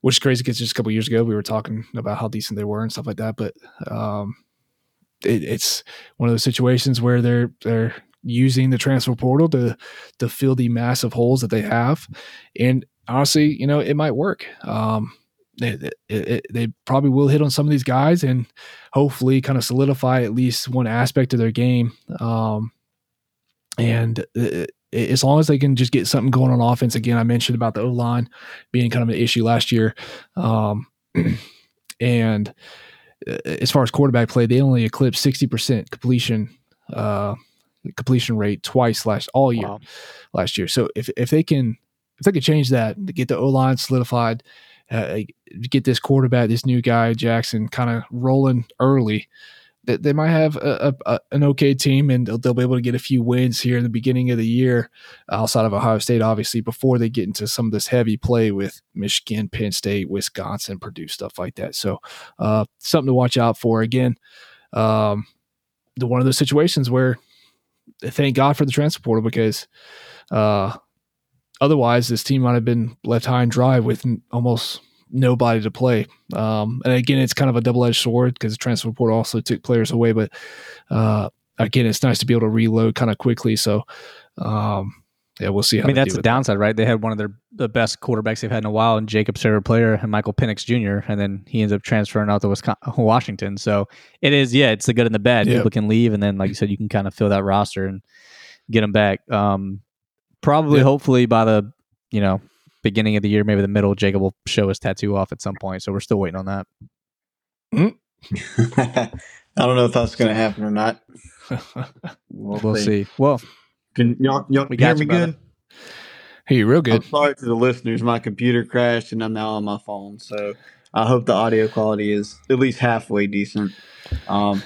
which is crazy because just a couple years ago we were talking about how decent they were and stuff like that. But um, it, it's one of those situations where they're they're using the transfer portal to to fill the massive holes that they have, and honestly, you know, it might work. Um, they, they, they, probably will hit on some of these guys and hopefully kind of solidify at least one aspect of their game. Um, and it, as long as they can just get something going on offense, again, I mentioned about the O line being kind of an issue last year. Um, and uh, as far as quarterback play, they only eclipsed 60% completion, uh, completion rate twice last all year wow. last year. So if, if they can, if they could change that to get the O line solidified, uh, get this quarterback, this new guy Jackson, kind of rolling early, they might have a, a, an okay team and they'll, they'll, be able to get a few wins here in the beginning of the year, outside of Ohio State, obviously, before they get into some of this heavy play with Michigan, Penn State, Wisconsin, Purdue, stuff like that. So, uh, something to watch out for. Again, um, the one of those situations where thank God for the transfer portal because uh, otherwise this team might have been left high and dry with almost nobody to play. Um, and again, it's kind of a double edged sword because the transfer portal also took players away. But uh, again, it's nice to be able to reload kind of quickly. So, um, yeah, we'll see. I mean, that's the downside, that. right? They had one of their the best quarterbacks they've had in a while, and Jacob favorite player, and Michael Penix Jr., and then he ends up transferring out to Wisconsin, Washington. So it is, yeah, it's the good and the bad. People can leave, and then, like you said, you can kind of fill that roster and get them back. Um, probably, hopefully, by the you know beginning of the year, maybe the middle, Jacob will show his tattoo off at some point. So we're still waiting on that. Mm. I don't know if that's going to happen or not. we'll, we'll see. see. Well, can y'all, y'all we hear me good? Hey, you real good. I'm sorry to the listeners. My computer crashed and I'm now on my phone. So I hope the audio quality is at least halfway decent. Um,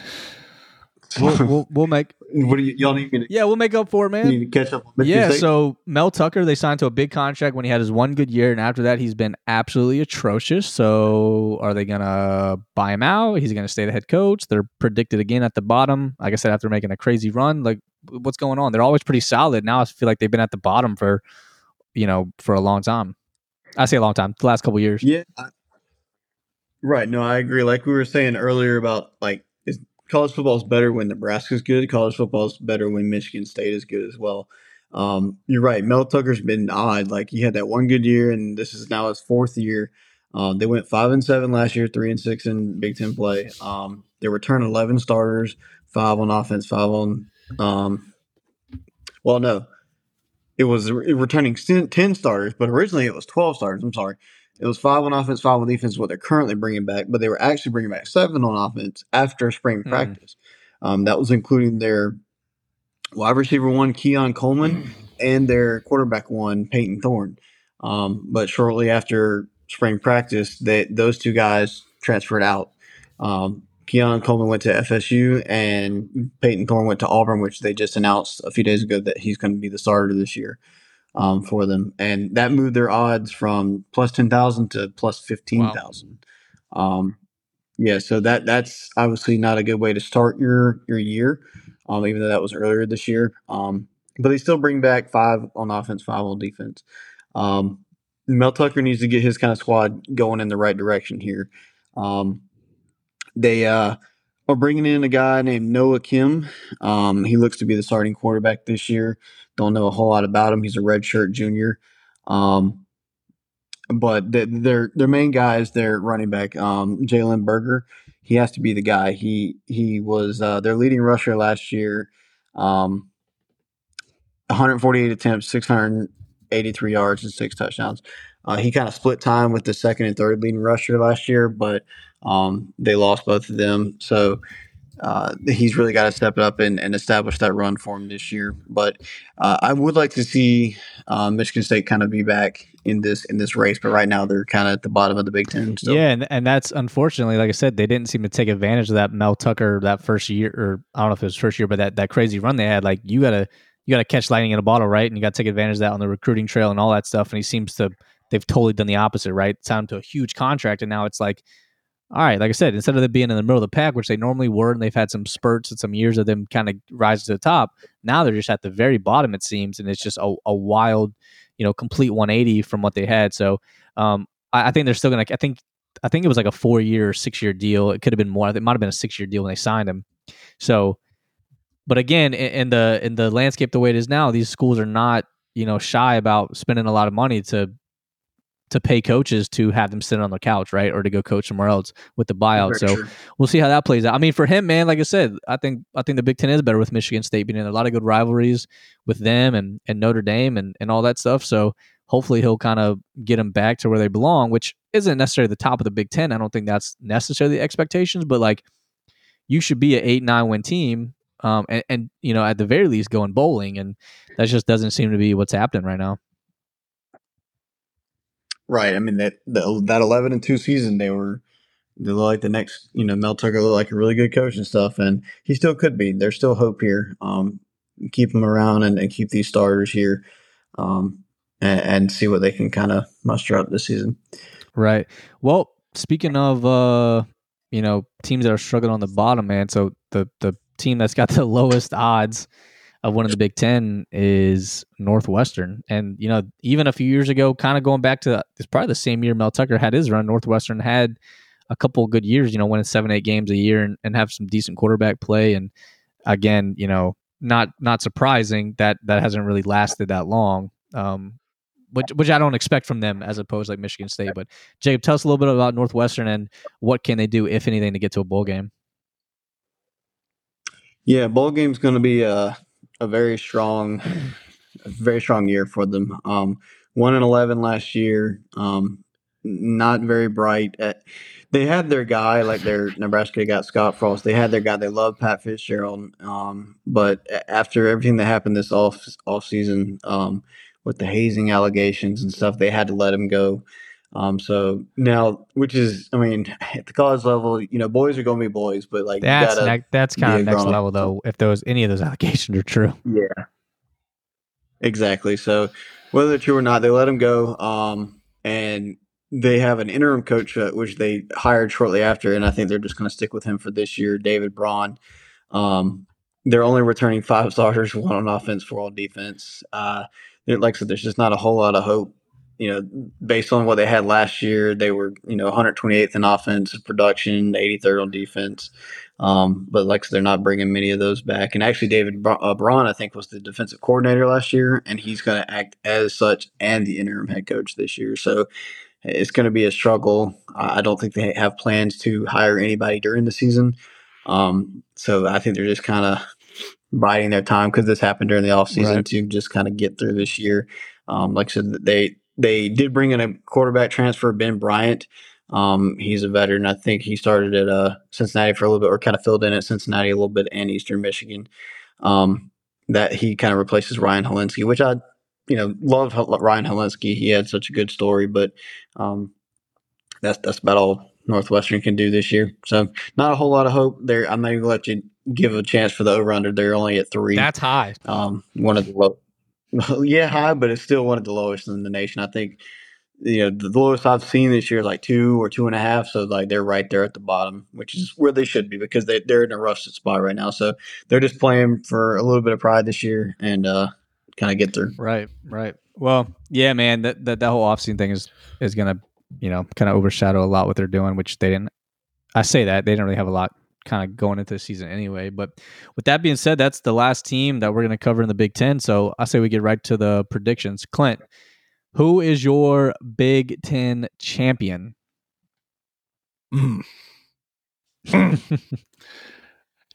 we'll, we'll, we'll make. What do you, y'all need me to? Yeah, we'll make up for it, man. Need to catch up. yeah. So Mel Tucker, they signed to a big contract when he had his one good year, and after that, he's been absolutely atrocious. So are they gonna buy him out? He's gonna stay the head coach. They're predicted again at the bottom. Like I said, after making a crazy run, like what's going on? They're always pretty solid. Now I feel like they've been at the bottom for, you know, for a long time. I say a long time, the last couple years. Yeah. Right. No, I agree. Like we were saying earlier about like college football is better when Nebraska's good. College football is better when Michigan State is good as well. Um, you're right. Mel Tucker's been odd. Like he had that one good year, and this is now his fourth year. Um, they went five and seven last year, three and six in Big Ten play. Um, they returned eleven starters, five on offense, five on. Um, well, no, it was returning ten starters, but originally it was twelve starters. I'm sorry. It was five on offense, five on defense, what they're currently bringing back, but they were actually bringing back seven on offense after spring mm. practice. Um, that was including their wide receiver one, Keon Coleman, and their quarterback one, Payton Thorne. Um, but shortly after spring practice, they, those two guys transferred out. Um, Keon Coleman went to FSU, and Payton Thorne went to Auburn, which they just announced a few days ago that he's going to be the starter this year um, for them, and that moved their odds from plus ten thousand to plus fifteen thousand. Wow. Um, yeah, so that that's obviously not a good way to start your your year, um, even though that was earlier this year. Um, but they still bring back five on offense, five on defense. Um, Mel Tucker needs to get his kind of squad going in the right direction here. Um, they uh, are bringing in a guy named Noah Kim. Um, he looks to be the starting quarterback this year. Don't know a whole lot about him. He's a redshirt junior. Um, but the, their their main guy is their running back, um, Jalen Berger. He has to be the guy. He he was uh, their leading rusher last year. Um, 148 attempts, 683 yards, and six touchdowns. Uh, he kind of split time with the second and third leading rusher last year, but um, they lost both of them. So uh, he's really got to step it up and, and, establish that run for him this year. But uh, I would like to see uh, Michigan State kind of be back in this in this race. But right now they're kind of at the bottom of the Big Ten. Still. Yeah, and, and that's unfortunately, like I said, they didn't seem to take advantage of that Mel Tucker that first year, or I don't know if it was first year, but that that crazy run they had. Like you gotta you gotta catch lightning in a bottle, right? And you got to take advantage of that on the recruiting trail and all that stuff. And he seems to they've totally done the opposite, right? Signed to a huge contract, and now it's like all right, like I said, instead of them being in the middle of the pack, which they normally were, and they've had some spurts and some years of them kind of rise to the top, now they're just at the very bottom, it seems, and it's just a, a wild, you know, complete 180 from what they had. So um, I, I think they're still going to, I think, I think it was like a four year, six year deal. It could have been more. It might have been a six year deal when they signed him. So, but again, in, in the in the landscape the way it is now, these schools are not you know shy about spending a lot of money to to pay coaches to have them sit on the couch, right, or to go coach somewhere else with the buyout. Very so true. we'll see how that plays out. I mean, for him, man, like I said, I think I think the Big Ten is better with Michigan State being in a lot of good rivalries with them and and Notre Dame and and all that stuff. So hopefully he'll kind of get them back to where they belong, which isn't necessarily the top of the Big Ten. I don't think that's necessarily the expectations, but like you should be an eight nine win team. Um, and, and you know, at the very least, going bowling, and that just doesn't seem to be what's happening right now. Right. I mean that the, that eleven and two season they were they look like the next you know Mel Tucker looked like a really good coach and stuff, and he still could be. There's still hope here. Um, keep him around and, and keep these starters here, um, and, and see what they can kind of muster up this season. Right. Well, speaking of uh, you know teams that are struggling on the bottom, man. So the the team that's got the lowest odds of one of the Big Ten is Northwestern. And, you know, even a few years ago, kind of going back to it's probably the same year Mel Tucker had his run, Northwestern had a couple good years, you know, winning seven, eight games a year and, and have some decent quarterback play. And again, you know, not not surprising that that hasn't really lasted that long. Um, which which I don't expect from them as opposed like Michigan State. But Jacob, tell us a little bit about Northwestern and what can they do, if anything, to get to a bowl game. Yeah, bowl game's going to be uh, a very strong, very strong year for them. Um, one and eleven last year. Um, not very bright. At, they had their guy, like their Nebraska got Scott Frost. They had their guy. They loved Pat Fitzgerald. Um, but after everything that happened this off off season, um, with the hazing allegations and stuff, they had to let him go. Um, so now, which is, I mean, at the college level, you know, boys are going to be boys, but like that's ne- that's kind of next level though. If those any of those allegations are true, yeah, exactly. So whether they're true or not, they let him go. Um, and they have an interim coach, uh, which they hired shortly after, and I think they're just going to stick with him for this year, David Braun. Um, they're only returning five starters, one on offense, four on defense. Uh, like I said, there's just not a whole lot of hope you know, based on what they had last year, they were, you know, 128th in offensive production, 83rd on defense. Um, but like they're not bringing many of those back. And actually, David uh, Braun, I think, was the defensive coordinator last year, and he's going to act as such and the interim head coach this year. So it's going to be a struggle. I don't think they have plans to hire anybody during the season. Um, so I think they're just kind of biding their time because this happened during the offseason right. to just kind of get through this year. Um, like I said, they they did bring in a quarterback transfer, Ben Bryant. Um, he's a veteran. I think he started at uh, Cincinnati for a little bit, or kind of filled in at Cincinnati a little bit and Eastern Michigan. Um, that he kind of replaces Ryan Hilinski, which I, you know, love Ryan Hilinski. He had such a good story, but um, that's that's about all Northwestern can do this year. So not a whole lot of hope there. I'm not even gonna let you give a chance for the over under. They're only at three. That's high. Um, one of the low. yeah, high, but it's still one of the lowest in the nation. I think you know the lowest I've seen this year is like two or two and a half. So like they're right there at the bottom, which is where they should be because they they're in a rusted spot right now. So they're just playing for a little bit of pride this year and uh, kind of get through. Right, right. Well, yeah, man. That that, that whole offseason thing is is gonna you know kind of overshadow a lot what they're doing, which they didn't. I say that they didn't really have a lot kind of going into the season anyway. But with that being said, that's the last team that we're going to cover in the Big Ten. So I say we get right to the predictions. Clint, who is your Big Ten champion? Mm.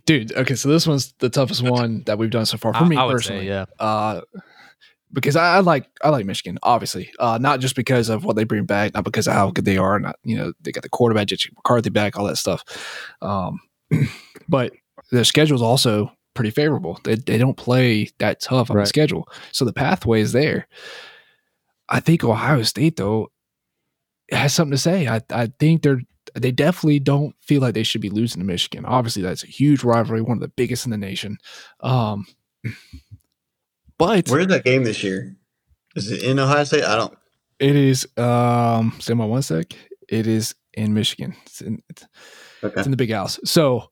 Dude, okay, so this one's the toughest one that we've done so far for I, me I personally. Say, yeah. Uh, because I, I, like I like Michigan, obviously, uh, not just because of what they bring back, not because of how good they are, not you know they got the quarterback, J.J. McCarthy back, all that stuff. Um, but their schedule is also pretty favorable. They, they don't play that tough on right. the schedule. So the pathway is there. I think Ohio State, though, has something to say. I, I think they're they definitely don't feel like they should be losing to Michigan. Obviously, that's a huge rivalry, one of the biggest in the nation. Um, but where's that game this year? Is it in Ohio State? I don't. It is. Um, stand by one sec. It is in Michigan. It's in, it's, Okay. It's in the big house. So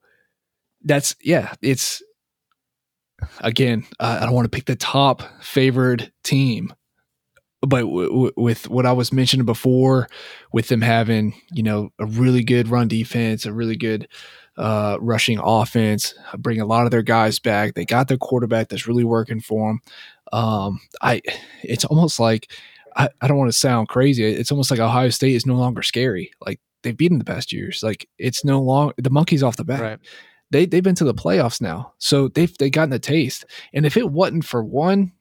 that's yeah. It's again. Uh, I don't want to pick the top favored team, but w- w- with what I was mentioning before, with them having you know a really good run defense, a really good uh, rushing offense, bring a lot of their guys back. They got their quarterback that's really working for them. Um, I, it's almost like I, I don't want to sound crazy. It's almost like Ohio State is no longer scary. Like they've beaten the past years. Like it's no longer the monkey's off the back. Right. They they've been to the playoffs now, so they've they gotten a taste. And if it wasn't for one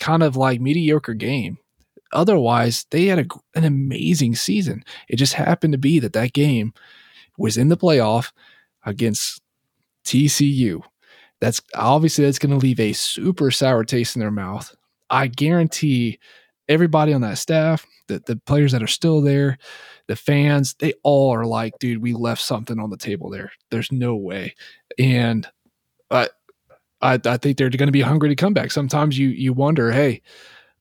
kind of like mediocre game, otherwise they had a, an amazing season. It just happened to be that that game was in the playoff against TCU. That's obviously that's going to leave a super sour taste in their mouth. I guarantee everybody on that staff, the, the players that are still there, the fans, they all are like, dude, we left something on the table there. There's no way. And I, I, I think they're going to be hungry to come back. Sometimes you you wonder, hey,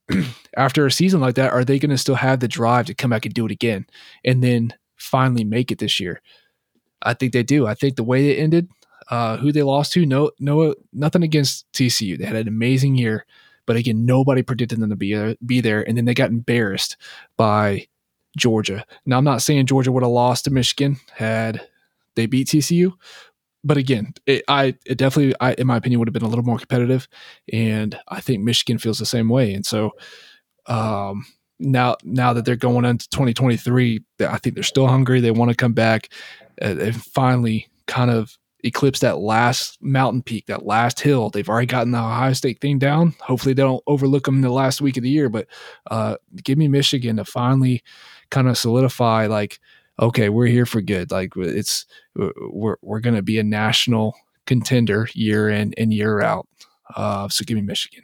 after a season like that, are they going to still have the drive to come back and do it again, and then finally make it this year? I think they do. I think the way it ended, uh, who they lost to, no, no, nothing against TCU. They had an amazing year. But again, nobody predicted them to be uh, be there, and then they got embarrassed by Georgia. Now, I'm not saying Georgia would have lost to Michigan had they beat TCU, but again, it, I it definitely, I, in my opinion, would have been a little more competitive, and I think Michigan feels the same way. And so, um, now now that they're going into 2023, I think they're still hungry. They want to come back and finally kind of eclipse that last mountain peak, that last hill. They've already gotten the Ohio State thing down. Hopefully, they don't overlook them in the last week of the year. But uh, give me Michigan to finally kind of solidify, like, okay, we're here for good. Like, it's we're we're going to be a national contender year in and year out. Uh, so give me Michigan,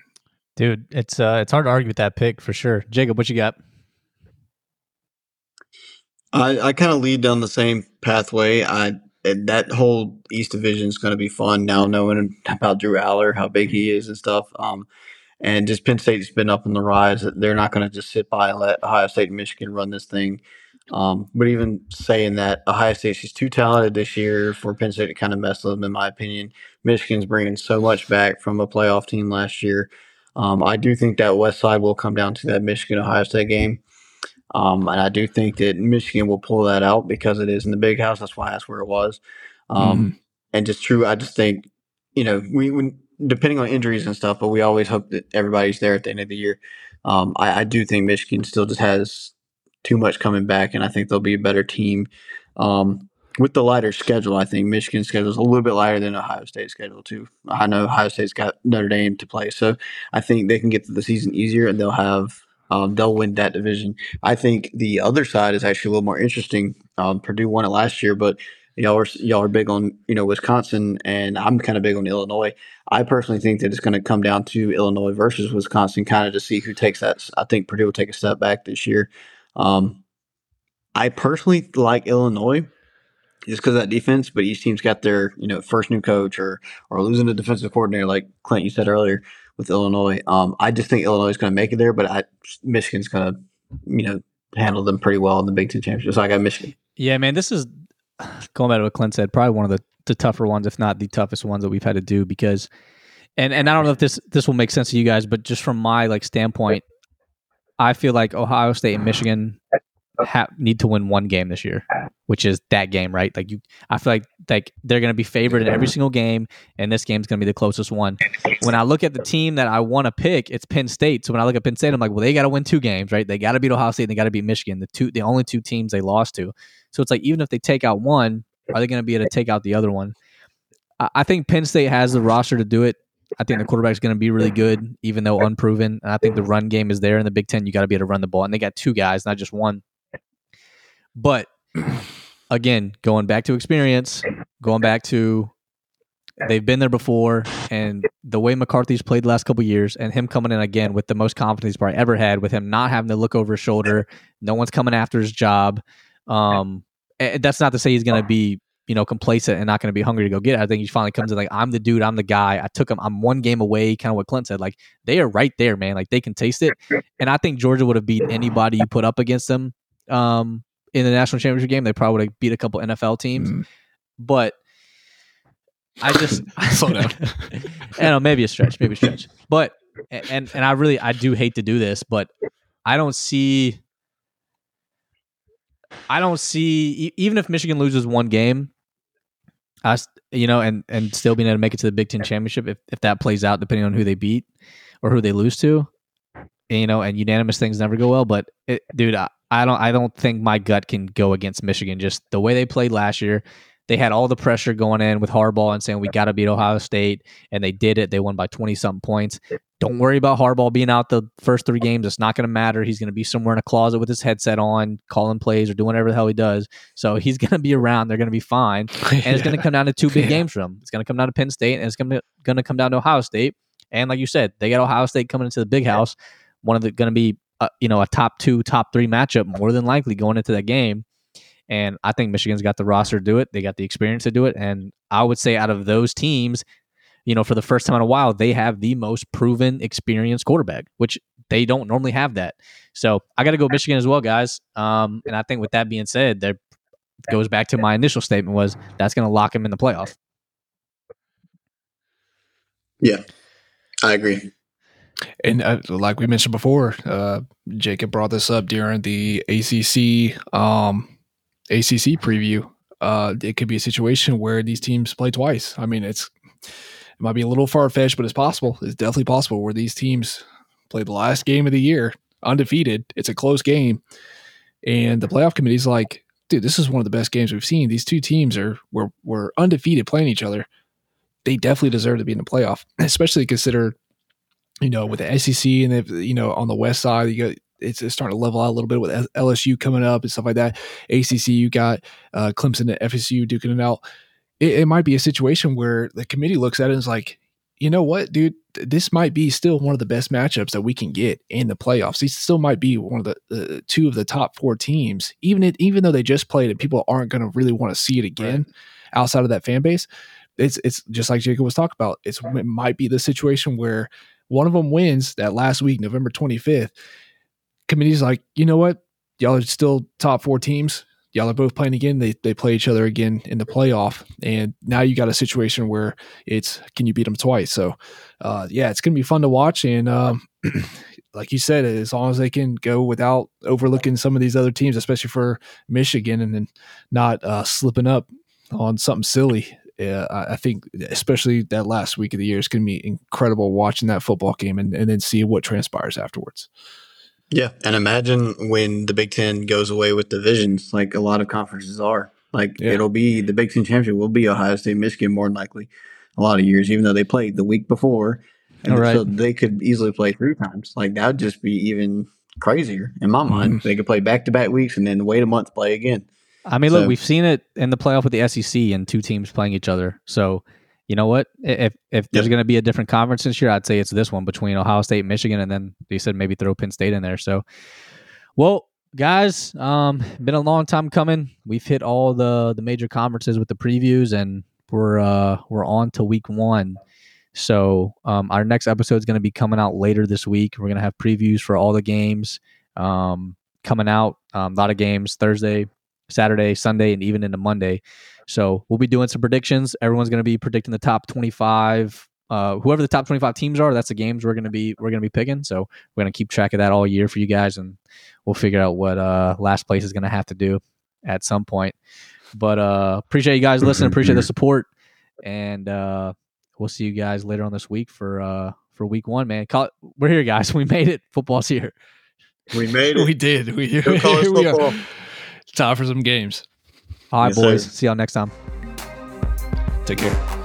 dude. It's uh, it's hard to argue with that pick for sure. Jacob, what you got? I, I kind of lead down the same pathway. I that whole East Division is going to be fun now, knowing about Drew Allar, how big he is and stuff. Um, and just Penn State's been up on the rise. They're not going to just sit by and let Ohio State and Michigan run this thing. Um, but even saying that Ohio State is too talented this year for Penn State to kind of mess with them, in my opinion. Michigan's bringing so much back from a playoff team last year. Um, I do think that West Side will come down to that Michigan Ohio State game. Um, and I do think that Michigan will pull that out because it is in the big house. That's why that's where it was. Um, mm And just true, I just think, you know, we, we, depending on injuries and stuff, but we always hope that everybody's there at the end of the year. Um, I, I, do think Michigan still just has too much coming back, and I think they'll be a better team. Um, with the lighter schedule, I think Michigan's schedule is a little bit lighter than Ohio State's schedule too. I know Ohio State's got Notre Dame to play, so I think they can get through the season easier, and they'll have um, they'll win that division. I think the other side is actually a little more interesting. Um, Purdue won it last year, but y'all are y'all are big on you know Wisconsin, and I'm kind of big on Illinois. I personally think that it's going to come down to Illinois versus Wisconsin, kind of to see who takes that. I think Purdue will take a step back this year. Um, I personally like Illinois just because of that defense, but each team's got their you know first new coach or or losing a defensive coordinator, like Clint you said earlier with Illinois. Um, I just think Illinois is going to make it there, but I, Michigan's going to, you know, handle them pretty well in the Big Ten championship. So I got Michigan. Yeah, man, this is going back to what Clint said. Probably one of the, the tougher ones, if not the toughest ones that we've had to do because, and and I don't know if this this will make sense to you guys, but just from my like standpoint, I feel like Ohio State and Michigan have, need to win one game this year, which is that game, right? Like you, I feel like like they're going to be favored in every single game, and this game's going to be the closest one. When I look at the team that I want to pick, it's Penn State. So when I look at Penn State, I'm like, well, they got to win two games, right? They got to beat Ohio State, and they got to beat Michigan, the two, the only two teams they lost to. So it's like even if they take out one, are they going to be able to take out the other one? I, I think Penn State has the roster to do it. I think the quarterback is going to be really good, even though unproven. And I think the run game is there in the Big Ten. You got to be able to run the ball, and they got two guys, not just one. But again, going back to experience, going back to they've been there before, and the way McCarthy's played the last couple years, and him coming in again with the most confidence he's probably ever had, with him not having to look over his shoulder, no one's coming after his job. Um, that's not to say he's going to be you know complacent and not going to be hungry to go get it. I think he finally comes in like I'm the dude, I'm the guy. I took him. I'm one game away. Kind of what Clint said. Like they are right there, man. Like they can taste it. And I think Georgia would have beat anybody you put up against them. Um, in the national championship game. They probably would have beat a couple NFL teams, mm. but I just slow down. I don't know maybe a stretch, maybe a stretch, but and and I really I do hate to do this, but I don't see. I don't see even if Michigan loses one game, us you know, and and still being able to make it to the Big Ten championship if if that plays out, depending on who they beat or who they lose to, you know, and unanimous things never go well. But it, dude, I, I don't I don't think my gut can go against Michigan. Just the way they played last year, they had all the pressure going in with Harbaugh and saying we got to beat Ohio State, and they did it. They won by twenty something points. Don't worry about Harbaugh being out the first three games. It's not going to matter. He's going to be somewhere in a closet with his headset on, calling plays or doing whatever the hell he does. So he's going to be around. They're going to be fine, and it's going to come down to two big yeah. games for them. It's going to come down to Penn State, and it's going to going to come down to Ohio State. And like you said, they got Ohio State coming into the big house. One of the going to be uh, you know a top two, top three matchup more than likely going into that game. And I think Michigan's got the roster to do it. They got the experience to do it. And I would say out of those teams, you know, for the first time in a while, they have the most proven, experienced quarterback, which they don't normally have that. So I got to go Michigan as well, guys. Um, and I think with that being said, there goes back to my initial statement was that's going to lock him in the playoff. Yeah, I agree. And uh, like we mentioned before, uh, Jacob brought this up during the ACC um, ACC preview, uh, it could be a situation where these teams play twice. I mean, it's it might be a little far fetched, but it's possible. It's definitely possible where these teams play the last game of the year undefeated. It's a close game, and the playoff committee's like, dude, this is one of the best games we've seen. These two teams are were were undefeated playing each other. They definitely deserve to be in the playoff, especially consider, you know, with the SEC and you know on the west side you got it's, it's, starting to level out a little bit with LSU coming up and stuff like that. ACC, you got uh, Clemson and FSU duking it out. It, it, might be a situation where the committee looks at it and is like, you know what, dude, this might be still one of the best matchups that we can get in the playoffs. These still might be one of the uh, two of the top four teams, even it, even though they just played it. People aren't going to really want to see it again right. outside of that fan base. It's it's just like Jacob was talking about. It's it might be the situation where one of them wins that last week, November twenty fifth, committee's like, you know what? Y'all are still top four teams. Y'all are both playing again. They they play each other again in the playoff, and now you got a situation where it's can you beat them twice? So, uh, yeah, it's gonna be fun to watch. And um, like you said, as long as they can go without overlooking some of these other teams, especially for Michigan, and then not uh, slipping up on something silly. Uh, I think, especially that last week of the year, is going to be incredible watching that football game and, and then see what transpires afterwards. Yeah, and imagine when the Big Ten goes away with divisions, like a lot of conferences are. Like yeah. it'll be the Big Ten championship will be Ohio State, Michigan, more than likely. A lot of years, even though they played the week before, and right. so they could easily play three times. Like that would just be even crazier in my mind. Mm-hmm. They could play back to back weeks and then wait a month play again. I mean, so, look, we've seen it in the playoff with the SEC and two teams playing each other. So you know what? If if there's going to be a different conference this year, I'd say it's this one between Ohio State, and Michigan, and then they said maybe throw Penn State in there. So, well, guys, um, been a long time coming. We've hit all the the major conferences with the previews, and we're uh we're on to week one. So, um, our next episode is going to be coming out later this week. We're going to have previews for all the games um, coming out. Um, a lot of games Thursday, Saturday, Sunday, and even into Monday. So we'll be doing some predictions. Everyone's going to be predicting the top 25. Uh, whoever the top 25 teams are, that's the games we're going to be we're going to be picking. So we're going to keep track of that all year for you guys, and we'll figure out what uh, last place is going to have to do at some point. But uh, appreciate you guys listening. Appreciate the support, and uh, we'll see you guys later on this week for uh, for week one. Man, Call, we're here, guys. We made it. Football's here. We made it. we did. We, here we are. Time for some games. All right, yes, boys. Sir. See y'all next time. Take care.